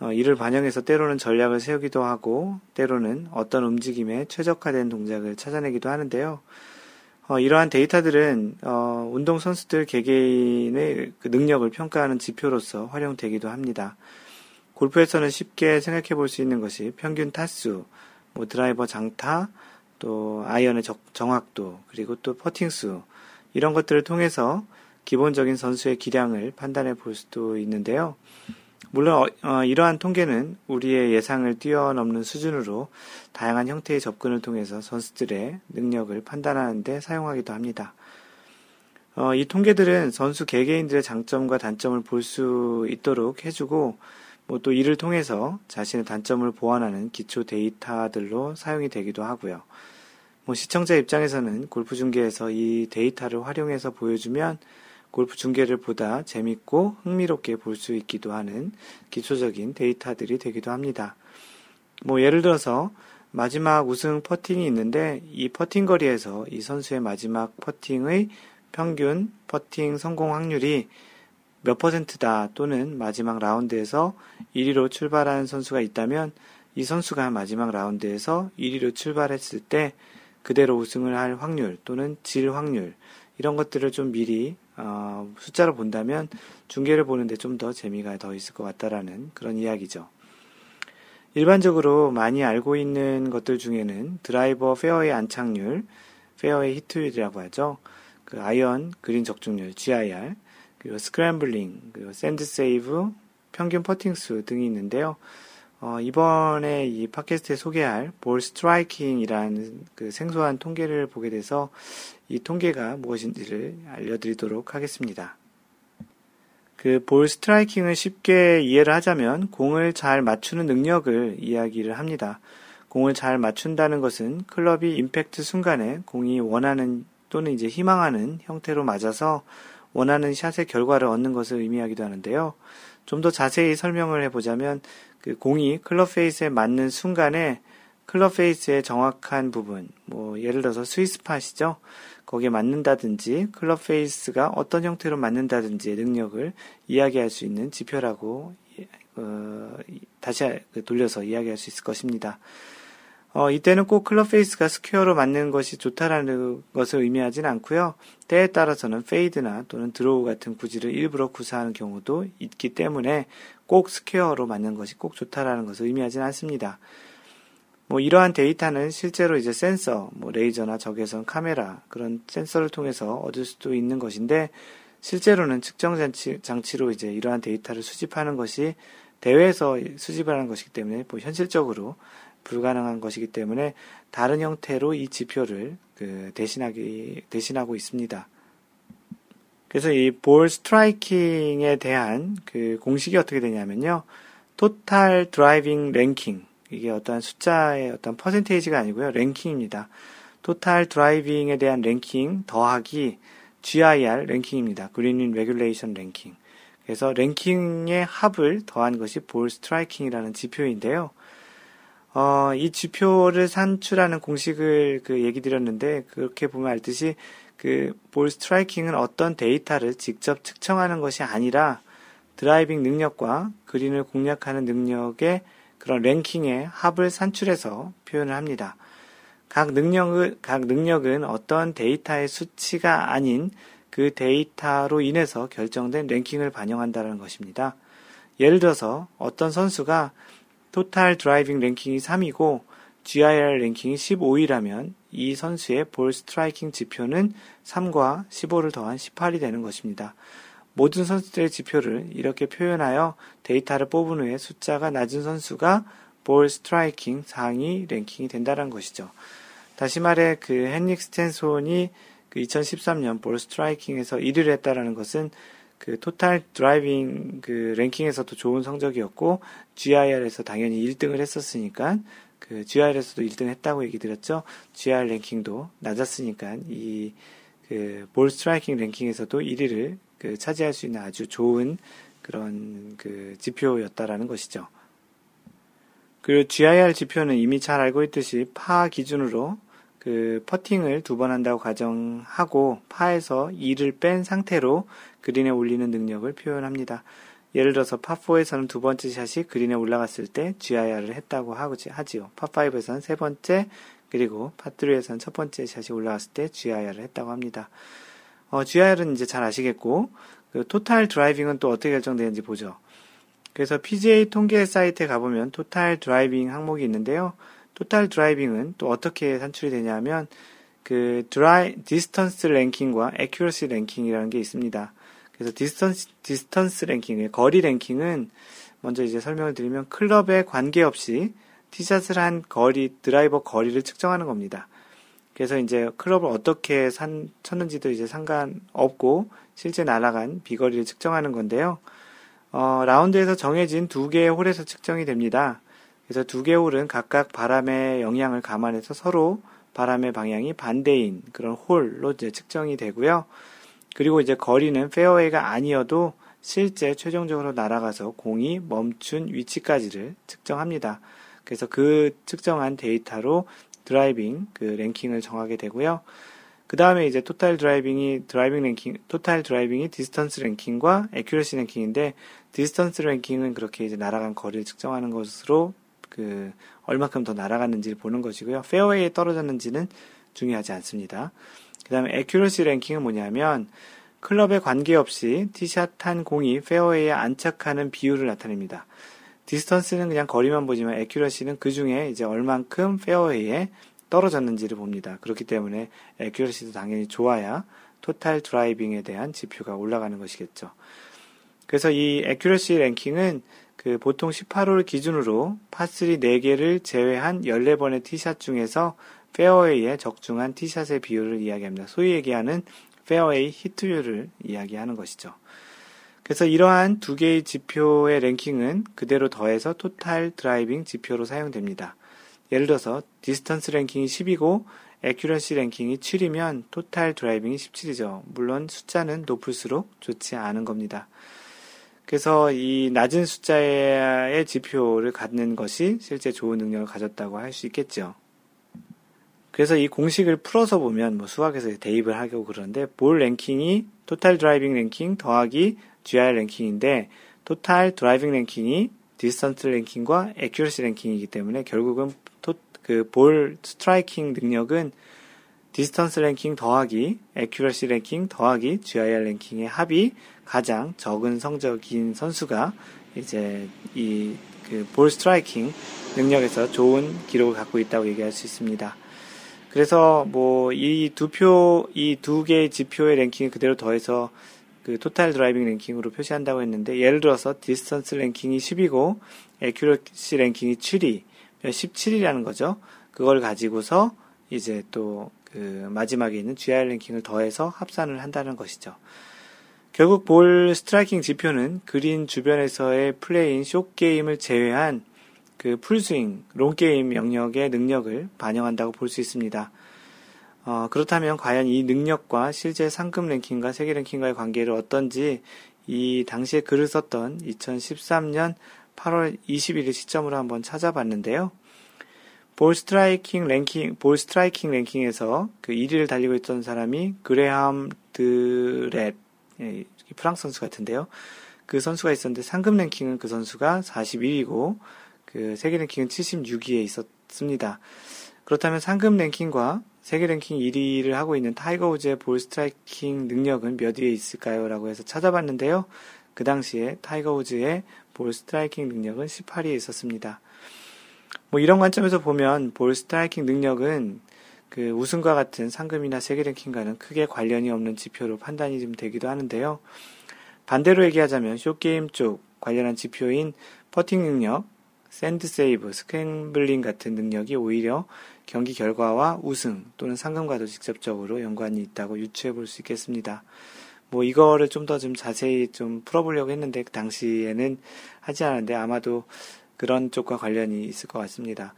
어, 이를 반영해서 때로는 전략을 세우기도 하고 때로는 어떤 움직임에 최적화된 동작을 찾아내기도 하는데요. 어, 이러한 데이터들은 어, 운동 선수들 개개인의 그 능력을 평가하는 지표로서 활용되기도 합니다. 골프에서는 쉽게 생각해 볼 수 있는 것이 평균 타수, 뭐 드라이버 장타, 또 아이언의 정확도, 그리고 또 퍼팅 수, 이런 것들을 통해서 기본적인 선수의 기량을 판단해 볼 수도 있는데요. 물론 어, 어, 이러한 통계는 우리의 예상을 뛰어넘는 수준으로 다양한 형태의 접근을 통해서 선수들의 능력을 판단하는 데 사용하기도 합니다. 어, 이 통계들은 선수 개개인들의 장점과 단점을 볼 수 있도록 해주고 뭐 또 이를 통해서 자신의 단점을 보완하는 기초 데이터들로 사용이 되기도 하고요. 뭐 시청자 입장에서는 골프 중계에서 이 데이터를 활용해서 보여주면 골프 중계를 보다 재밌고 흥미롭게 볼 수 있기도 하는 기초적인 데이터들이 되기도 합니다. 뭐 예를 들어서 마지막 우승 퍼팅이 있는데 이 퍼팅 거리에서 이 선수의 마지막 퍼팅의 평균 퍼팅 성공 확률이 몇 퍼센트다 또는 마지막 라운드에서 1위로 출발한 선수가 있다면 이 선수가 마지막 라운드에서 1위로 출발했을 때 그대로 우승을 할 확률 또는 질 확률 이런 것들을 좀 미리 어, 숫자로 본다면 중계를 보는데 좀 더 재미가 더 있을 것 같다라는 그런 이야기죠. 일반적으로 많이 알고 있는 것들 중에는 드라이버 페어웨이 안착률, fairway hit율이라고 하죠. 그 아이언 그린 적중률 GIR, 그리고 scrambling, 그리고 sand save, 평균 퍼팅 수 등이 있는데요. 어, 이번에 이 팟캐스트에 소개할 ball striking이라는 그 생소한 통계를 보게 돼서 이 통계가 무엇인지를 알려드리도록 하겠습니다. 그 ball striking을 쉽게 이해를 하자면 공을 잘 맞추는 능력을 이야기를 합니다. 공을 잘 맞춘다는 것은 클럽이 임팩트 순간에 공이 원하는 또는 이제 희망하는 형태로 맞아서 원하는 샷의 결과를 얻는 것을 의미하기도 하는데요. 좀 더 자세히 설명을 해보자면 그 공이 클럽 페이스에 맞는 순간에 클럽 페이스의 정확한 부분, 뭐 예를 들어서 스위스팟이죠. 거기에 맞는다든지 클럽 페이스가 어떤 형태로 맞는다든지의 능력을 이야기할 수 있는 지표라고 어, 다시 돌려서 이야기할 수 있을 것입니다. 어, 이때는 꼭 클럽 페이스가 square로 맞는 것이 좋다라는 것을 의미하진 않고요. 때에 따라서는 fade나 또는 draw 같은 구질을 일부러 구사하는 경우도 있기 때문에 꼭 square로 맞는 것이 꼭 좋다라는 것을 의미하진 않습니다. 뭐 이러한 데이터는 실제로 이제 센서, 뭐 레이저나 적외선 카메라 그런 센서를 통해서 얻을 수도 있는 것인데 실제로는 측정 장치, 장치로 이제 이러한 데이터를 수집하는 것이 대회에서 수집을 하는 것이기 때문에 뭐 현실적으로 불가능한 것이기 때문에 다른 형태로 이 지표를 그 대신하기 대신하고 있습니다. 그래서 이 ball striking에 대한 그 공식이 어떻게 되냐면요. total driving 랭킹. 이게 어떠한 숫자의 어떤 percentage가 아니고요. 랭킹입니다. total driving에 대한 랭킹 더하기 GIR 랭킹입니다. green in regulation 랭킹. 그래서 랭킹의 합을 더한 것이 ball striking이라는 지표인데요. 어, 이 지표를 산출하는 공식을 그 얘기 드렸는데 그렇게 보면 알듯이 그 ball striking은 어떤 데이터를 직접 측정하는 것이 아니라 driving 능력과 그린을 공략하는 능력의 그런 랭킹의 합을 산출해서 표현을 합니다. 각 능력은, 각 능력은 어떤 데이터의 수치가 아닌 그 데이터로 인해서 결정된 랭킹을 반영한다는 것입니다. 예를 들어서 어떤 선수가 total driving 랭킹이 3이고 GIR 랭킹이 15이라면 이 선수의 ball striking 지표는 3과 15를 더한 18이 되는 것입니다. 모든 선수들의 지표를 이렇게 표현하여 데이터를 뽑은 후에 숫자가 낮은 선수가 ball striking 상위 랭킹이 된다는 것이죠. 다시 말해 그 헨릭 스탠손이 그 2013년 ball striking에서 1위를 했다라는 것은 그 total driving 그 랭킹에서도 좋은 성적이었고 GIR에서 당연히 1등을 했었으니까 그 GIR에서도 1등 했다고 얘기 드렸죠. GIR 랭킹도 낮았으니까 이 그 ball striking 랭킹에서도 1위를 그 차지할 수 있는 아주 좋은 그런 그 지표였다라는 것이죠. 그리고 GIR 지표는 이미 잘 알고 있듯이 파 기준으로 그 퍼팅을 두 번 한다고 가정하고 파에서 2를 뺀 상태로 그린에 올리는 능력을 표현합니다. 예를 들어서 파4에서는 두 번째 샷이 그린에 올라갔을 때 GIR을 했다고 하지요. 파5에서는 세 번째, 그리고 파3에서는 첫 번째 샷이 올라갔을 때 GIR을 했다고 합니다. 어, GIR은 이제 잘 아시겠고, 그 total driving은 또 어떻게 결정되는지 보죠. 그래서 PGA 통계 사이트에 가보면 total driving 항목이 있는데요. total driving은 또 어떻게 산출이 되냐면 그 drive distance 랭킹과 accuracy 랭킹이라는 게 있습니다. 그래서 distance distance 랭킹, 거리 랭킹은 먼저 이제 설명을 드리면 클럽에 관계없이 티샷을 한 거리 드라이버 거리를 측정하는 겁니다. 그래서 이제 클럽을 어떻게 산, 쳤는지도 이제 상관없고 실제 날아간 비거리를 측정하는 건데요. 어, 라운드에서 정해진 두 개의 홀에서 측정이 됩니다. 그래서 두 개의 홀은 각각 바람의 영향을 감안해서 서로 바람의 방향이 반대인 그런 홀로 이제 측정이 되고요. 그리고 이제 거리는 페어웨이가 아니어도 실제 최종적으로 날아가서 공이 멈춘 위치까지를 측정합니다. 그래서 그 측정한 데이터로 driving 그 랭킹을 정하게 되고요. 그 다음에 이제 total driving이 driving 랭킹, total driving이 distance 랭킹과 accuracy 랭킹인데 distance 랭킹은 그렇게 이제 날아간 거리를 측정하는 것으로 그 얼마큼 더 날아갔는지를 보는 것이고요. 페어웨이에 떨어졌는지는 중요하지 않습니다. 그 다음에 accuracy 랭킹은 뭐냐면 클럽에 관계없이 티샷 한 공이 페어웨이에 안착하는 비율을 나타냅니다. distance는 그냥 거리만 보지만 accuracy는 그 중에 이제 얼만큼 페어웨이에 떨어졌는지를 봅니다. 그렇기 때문에 accuracy도 당연히 좋아야 total driving에 대한 지표가 올라가는 것이겠죠. 그래서 이 accuracy 랭킹은 그 보통 18홀 기준으로 파3 4개를 제외한 14번의 티샷 중에서 페어웨이에 적중한 티샷의 비율을 이야기합니다. 소위 얘기하는 페어웨이 hit율을 이야기하는 것이죠. 그래서 이러한 두 개의 지표의 랭킹은 그대로 더해서 total driving 지표로 사용됩니다. 예를 들어서 distance 랭킹이 10이고 accuracy 랭킹이 7이면 total driving이 17이죠. 물론 숫자는 높을수록 좋지 않은 겁니다. 그래서 이 낮은 숫자의 지표를 갖는 것이 실제 좋은 능력을 가졌다고 할 수 있겠죠. 그래서 이 공식을 풀어서 보면 뭐 수학에서 대입을 하고 그러는데 볼 랭킹이 total driving 랭킹 더하기 GIR 랭킹인데 total driving 랭킹이 distance 랭킹과 accuracy 랭킹이기 때문에 결국은 그 ball striking 능력은 distance 랭킹 더하기 accuracy 랭킹 더하기 GIR 랭킹의 합이 가장 적은 성적인 선수가 이제 이 그 ball striking 능력에서 좋은 기록을 갖고 있다고 얘기할 수 있습니다. 그래서 뭐 이 두 표, 이 두 개의 지표의 랭킹을 그대로 더해서 그 total driving 랭킹으로 표시한다고 했는데 예를 들어서 distance 랭킹이 10이고 accuracy 랭킹이 7이 17이라는 거죠. 그걸 가지고서 이제 또 그 마지막에 있는 GIR 랭킹을 더해서 합산을 한다는 것이죠. 결국 ball striking 지표는 그린 주변에서의 플레이인 short game을 제외한 그 full swing, long game 영역의 능력을 반영한다고 볼 수 있습니다. 어, 그렇다면 과연 이 능력과 실제 상금 랭킹과 세계 랭킹과의 관계를 어떤지 이 당시에 글을 썼던 2013년 8월 21일 시점으로 한번 찾아봤는데요. ball striking 랭킹, ball striking 랭킹에서 그 1위를 달리고 있던 사람이 그레함 드렛, 예, 프랑스 선수 같은데요. 그 선수가 있었는데 상금 랭킹은 그 선수가 41위고 그 세계 랭킹은 76위에 있었습니다. 그렇다면 상금 랭킹과 세계 랭킹 1위를 하고 있는 타이거 우즈의 ball striking 능력은 몇 위에 있을까요? 라고 해서 찾아봤는데요. 그 당시에 타이거 우즈의 ball striking 능력은 18위에 있었습니다. 뭐 이런 관점에서 보면 ball striking 능력은 그 우승과 같은 상금이나 세계 랭킹과는 크게 관련이 없는 지표로 판단이 좀 되기도 하는데요. 반대로 얘기하자면 short game 쪽 관련한 지표인 퍼팅 능력, sand save, scrambling 같은 능력이 오히려 경기 결과와 우승 또는 상금과도 직접적으로 연관이 있다고 유추해 볼 수 있겠습니다. 뭐 이거를 좀 더좀 좀 자세히 좀 풀어보려고 했는데 그 당시에는 하지 않았는데 아마도 그런 쪽과 관련이 있을 것 같습니다.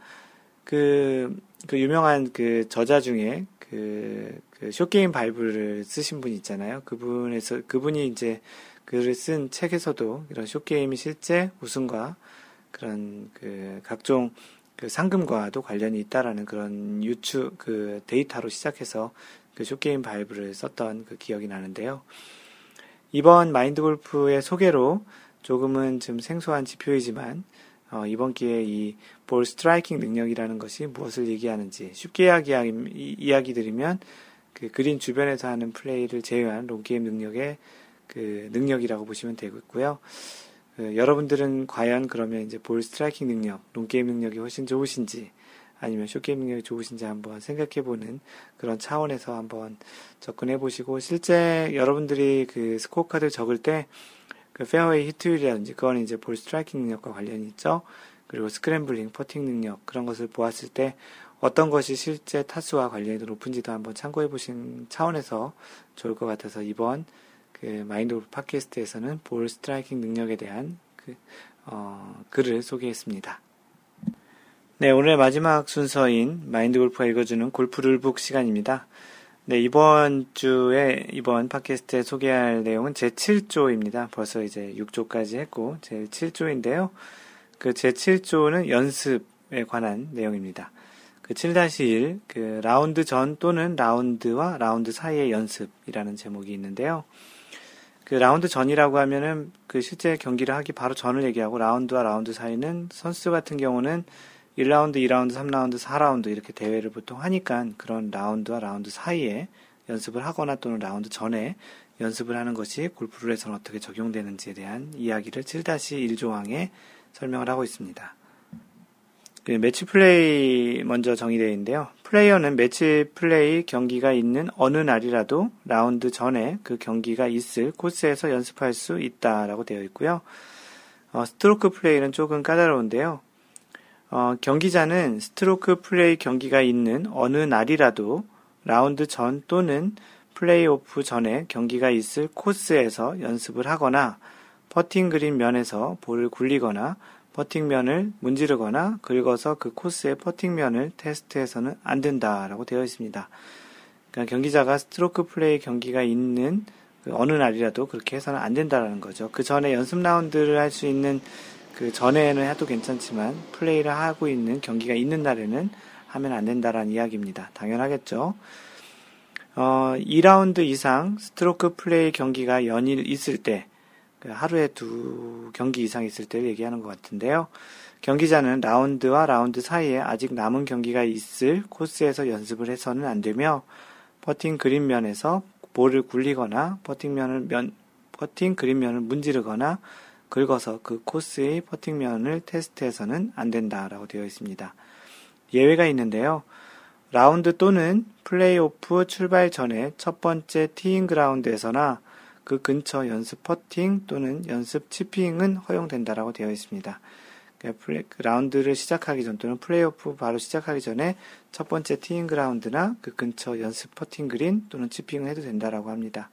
그, 그 유명한 그 저자 중에 그, 그 쇼게임 바이블을 쓰신 분 있잖아요. 그분에서, 그분이 이제 글을 쓴 책에서도 이런 쇼게임이 실제 우승과 그런 그 각종 그 상금과도 관련이 있다라는 그런 유추 그 데이터로 시작해서 그 short game bible을 썼던 그 기억이 나는데요. 이번 마인드 골프의 소개로 조금은 좀 생소한 지표이지만 어, 이번 기회에 이 ball striking 능력이라는 것이 무엇을 얘기하는지 쉽게 이야기, 이야기 드리면 그 그린 주변에서 하는 플레이를 제외한 long game 능력의 그 능력이라고 보시면 되겠고요. 그 여러분들은 과연 그러면 이제 ball striking 능력, long game 능력이 훨씬 좋으신지 아니면 short game 능력이 좋으신지 한번 생각해보는 그런 차원에서 한번 접근해보시고 실제 여러분들이 그 스코어 카드를 적을 때 그 페어웨이 hit율이라든지 그건 이제 ball striking 능력과 관련이 있죠. 그리고 scrambling, 퍼팅 능력 그런 것을 보았을 때 어떤 것이 실제 타수와 관련이 높은지도 한번 참고해 보신 차원에서 좋을 것 같아서 이번 그 마인드 골프 팟캐스트에서는 ball striking 능력에 대한 그, 어, 글을 소개했습니다. 네, 오늘 마지막 순서인 마인드 골프가 읽어주는 골프 룰북 시간입니다. 네, 이번 주에, 이번 팟캐스트에 소개할 내용은 제 7조입니다. 벌써 이제 6조까지 했고, 제 7조인데요. 그 제 7조는 연습에 관한 내용입니다. 그 7-1, 그 라운드 전 또는 라운드와 라운드 사이의 연습이라는 제목이 있는데요. 그 라운드 전이라고 하면은 그 실제 경기를 하기 바로 전을 얘기하고 라운드와 라운드 사이는 선수 같은 경우는 1라운드, 2라운드, 3라운드, 4라운드 이렇게 대회를 보통 하니까 그런 라운드와 라운드 사이에 연습을 하거나 또는 라운드 전에 연습을 하는 것이 골프룰에서는 어떻게 적용되는지에 대한 이야기를 7-1조항에 설명을 하고 있습니다. 그 매치 플레이 먼저 정의되어 있는데요. 플레이어는 매치 플레이 경기가 있는 어느 날이라도 라운드 전에 그 경기가 있을 코스에서 연습할 수 있다라고 되어 있고요. 어, 스트로크 플레이는 조금 까다로운데요. 어, 경기자는 스트로크 플레이 경기가 있는 어느 날이라도 라운드 전 또는 플레이오프 전에 경기가 있을 코스에서 연습을 하거나 퍼팅 그린 면에서 볼을 굴리거나 퍼팅면을 문지르거나 긁어서 그 코스의 퍼팅면을 테스트해서는 안 된다라고 되어 있습니다. 그러니까 경기자가 스트로크 플레이 경기가 있는 그 어느 날이라도 그렇게 해서는 안 된다라는 거죠. 그 전에 연습 라운드를 할 수 있는 그 전에는 해도 괜찮지만 플레이를 하고 있는 경기가 있는 날에는 하면 안 된다라는 이야기입니다. 당연하겠죠. 어, 2라운드 이상 스트로크 플레이 경기가 연일 있을 때, 그 하루에 두 경기 이상 있을 때를 얘기하는 것 같은데요. 경기자는 라운드와 라운드 사이에 아직 남은 경기가 있을 코스에서 연습을 해서는 안 되며, 퍼팅 그린면에서 볼을 굴리거나, 퍼팅면을 면, 퍼팅 그린면을 문지르거나, 긁어서 그 코스의 퍼팅면을 테스트해서는 안 된다라고 되어 있습니다. 예외가 있는데요. 라운드 또는 플레이오프 출발 전에 첫 번째 티잉 그라운드에서나 그 근처 연습 퍼팅 또는 연습 치핑은 허용된다라고 되어 있습니다. 그러니까 그 라운드를 시작하기 전 또는 플레이오프 바로 시작하기 전에 첫 번째 티잉 그라운드나 그 근처 연습 퍼팅 그린 또는 치핑을 해도 된다라고 합니다.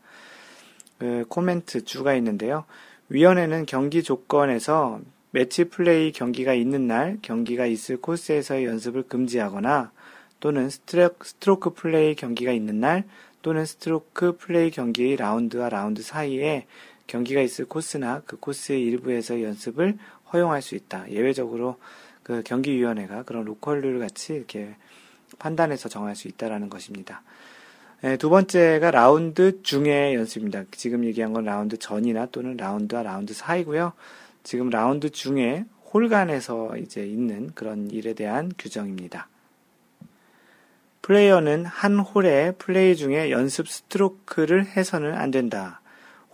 그 코멘트 주가 있는데요. 위원회는 경기 조건에서 매치 플레이 경기가 있는 날 경기가 있을 코스에서의 연습을 금지하거나 또는 스트로크 플레이 경기가 있는 날 또는 스트로크 플레이 경기의 라운드와 라운드 사이에 경기가 있을 코스나 그 코스의 일부에서 연습을 허용할 수 있다. 예외적으로 그 경기위원회가 그런 로컬룰 같이 이렇게 판단해서 정할 수 있다라는 것입니다. 네, 두 번째가 라운드 중의 연습입니다. 지금 얘기한 건 라운드 전이나 또는 라운드와 라운드 사이고요. 지금 라운드 중에 홀간에서 이제 있는 그런 일에 대한 규정입니다. 플레이어는 한 홀의 플레이 중에 연습 스트로크를 해서는 안 된다.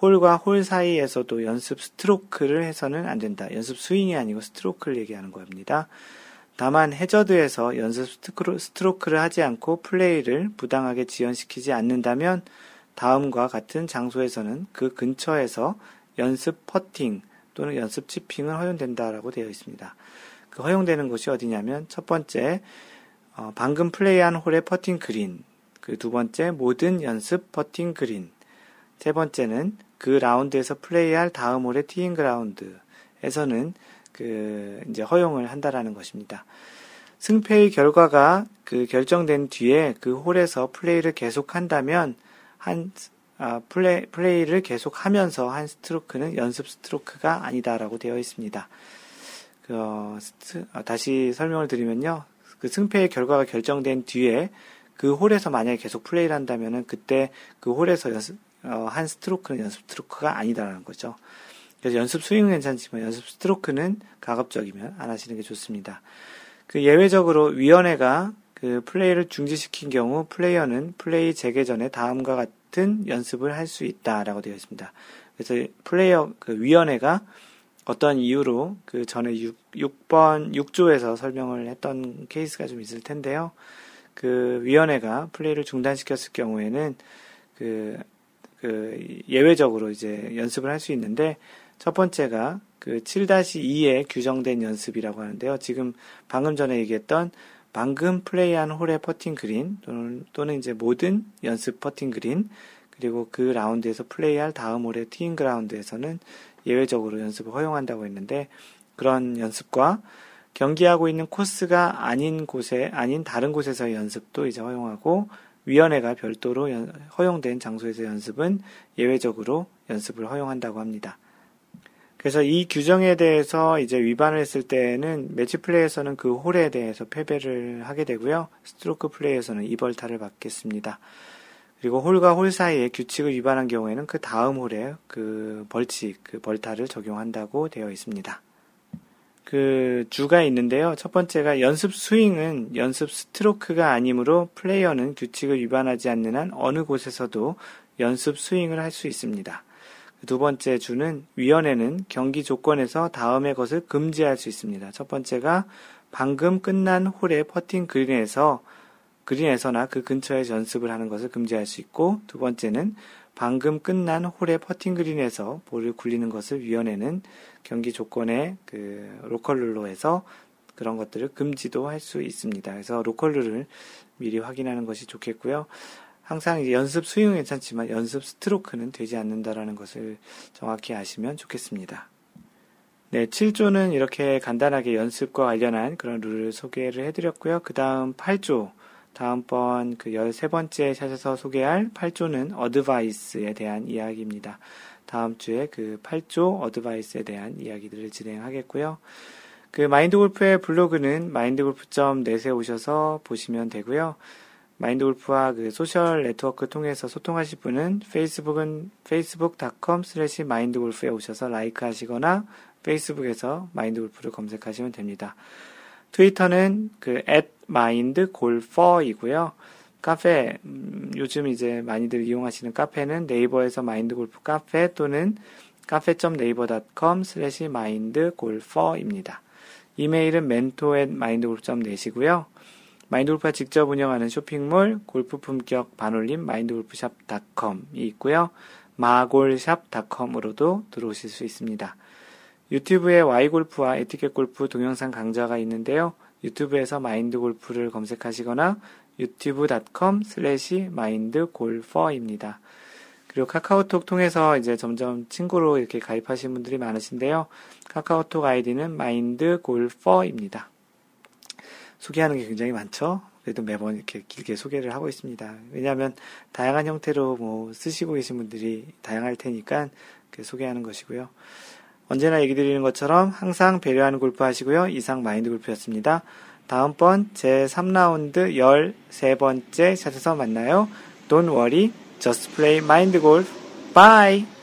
홀과 홀 사이에서도 연습 스트로크를 해서는 안 된다. 연습 스윙이 아니고 스트로크를 얘기하는 겁니다. 다만 해저드에서 연습 스트로크를 하지 않고 플레이를 부당하게 지연시키지 않는다면 다음과 같은 장소에서는 그 근처에서 연습 퍼팅 또는 연습 치핑은 허용된다라고 되어 있습니다. 그 허용되는 곳이 어디냐면 첫 번째 어, 방금 플레이한 홀의 퍼팅 그린, 그두 번째 모든 연습 퍼팅 그린, 세 번째는 그 라운드에서 플레이할 다음 홀의 티잉 그라운드에서는 그 이제 허용을 한다라는 것입니다. 승패의 결과가 그 결정된 뒤에 그 홀에서 플레이를 계속한다면 한 아, 플레이, 플레이를 계속하면서 한 스트로크는 연습 스트로크가 아니다라고 되어 있습니다. 그, 어, 스트, 아, 다시 설명을 드리면요. 그 승패의 결과가 결정된 뒤에 그 홀에서 만약에 계속 플레이를 한다면은 그때 그 홀에서 연습, 어, 한 스트로크는 연습 스트로크가 아니다라는 거죠. 그래서 연습 스윙은 괜찮지만 연습 스트로크는 가급적이면 안 하시는 게 좋습니다. 그 예외적으로 위원회가 그 플레이를 중지시킨 경우 플레이어는 플레이 재개 전에 다음과 같은 연습을 할 수 있다라고 되어 있습니다. 그래서 플레이어 그 위원회가 어떤 이유로 그 전에 6, 6번, 6조에서 설명을 했던 케이스가 좀 있을 텐데요. 그 위원회가 플레이를 중단시켰을 경우에는 그, 그 예외적으로 이제 연습을 할 수 있는데 첫 번째가 그 7-2에 규정된 연습이라고 하는데요. 지금 방금 전에 얘기했던 방금 플레이한 홀의 퍼팅 그린 또는, 또는 이제 모든 연습 퍼팅 그린 그리고 그 라운드에서 플레이할 다음 홀의 티잉 그라운드에서는 예외적으로 연습을 허용한다고 했는데 그런 연습과 경기하고 있는 코스가 아닌 곳에 아닌 다른 곳에서의 연습도 이제 허용하고 위원회가 별도로 연, 허용된 장소에서 연습은 예외적으로 연습을 허용한다고 합니다. 그래서 이 규정에 대해서 이제 위반을 했을 때는 매치 플레이에서는 그 홀에 대해서 패배를 하게 되고요. 스트로크 플레이에서는 이벌타를 받겠습니다. 그리고 홀과 홀 사이에 규칙을 위반한 경우에는 그 다음 홀에 그 벌칙, 그 벌타를 적용한다고 되어 있습니다. 그 주가 있는데요. 첫 번째가 연습 스윙은 연습 스트로크가 아니므로 플레이어는 규칙을 위반하지 않는 한 어느 곳에서도 연습 스윙을 할 수 있습니다. 두 번째 주는 위원회는 경기 조건에서 다음의 것을 금지할 수 있습니다. 첫 번째가 방금 끝난 홀의 퍼팅 그린에서 그린에서나 그 근처에서 연습을 하는 것을 금지할 수 있고 두 번째는 방금 끝난 홀의 퍼팅 그린에서 볼을 굴리는 것을 위원회는 경기 조건의 그 로컬 룰로 해서 그런 것들을 금지도 할 수 있습니다. 그래서 로컬 룰을 미리 확인하는 것이 좋겠고요. 항상 연습 스윙은 괜찮지만 연습 스트로크는 되지 않는다라는 것을 정확히 아시면 좋겠습니다. 네, 7조는 이렇게 간단하게 연습과 관련한 그런 룰을 소개를 해드렸고요. 그 다음 8조, 다음번 그 13번째 샷에서 소개할 8조는 어드바이스에 대한 이야기입니다. 다음 주에 그 8조 어드바이스에 대한 이야기들을 진행하겠고요. 그 마인드 골프의 블로그는 마인드골프.net에 오셔서 보시면 되고요. 마인드 골프와 그 소셜 네트워크 통해서 소통하실 분은 페이스북은 facebook.com slash 마인드골프에 오셔서 like 하시거나 페이스북에서 마인드 골프를 검색하시면 됩니다. 트위터는 그 mindgolfer이고요. 카페 음, 요즘 이제 많이들 이용하시는 카페는 네이버에서 마인드 골프 카페 또는 카페.네이버.com slash mindgolfer입니다. 이메일은 mentor at mindgolf.net이고요. 마인드골프가 직접 운영하는 쇼핑몰 골프 품격 반올림 마인드골프샵.com이 있고요. 마골샵.com으로도 들어오실 수 있습니다. 유튜브에 Y골프와 에티켓 골프 동영상 강좌가 있는데요. 유튜브에서 마인드 골프를 검색하시거나 youtube.com slash 마인드 골퍼입니다. 그리고 카카오톡 통해서 이제 점점 친구로 이렇게 가입하신 분들이 많으신데요. 카카오톡 아이디는 마인드 골퍼입니다. 소개하는 게 굉장히 많죠. 그래도 매번 이렇게 길게 소개를 하고 있습니다. 왜냐하면 다양한 형태로 뭐 쓰시고 계신 분들이 다양할 테니까 소개하는 것이고요. 언제나 얘기 드리는 것처럼 항상 배려하는 골프 하시고요. 이상 마인드 골프였습니다. 다음번 제 3라운드 13번째 샷에서 만나요. Don't worry, just play mind golf. Bye!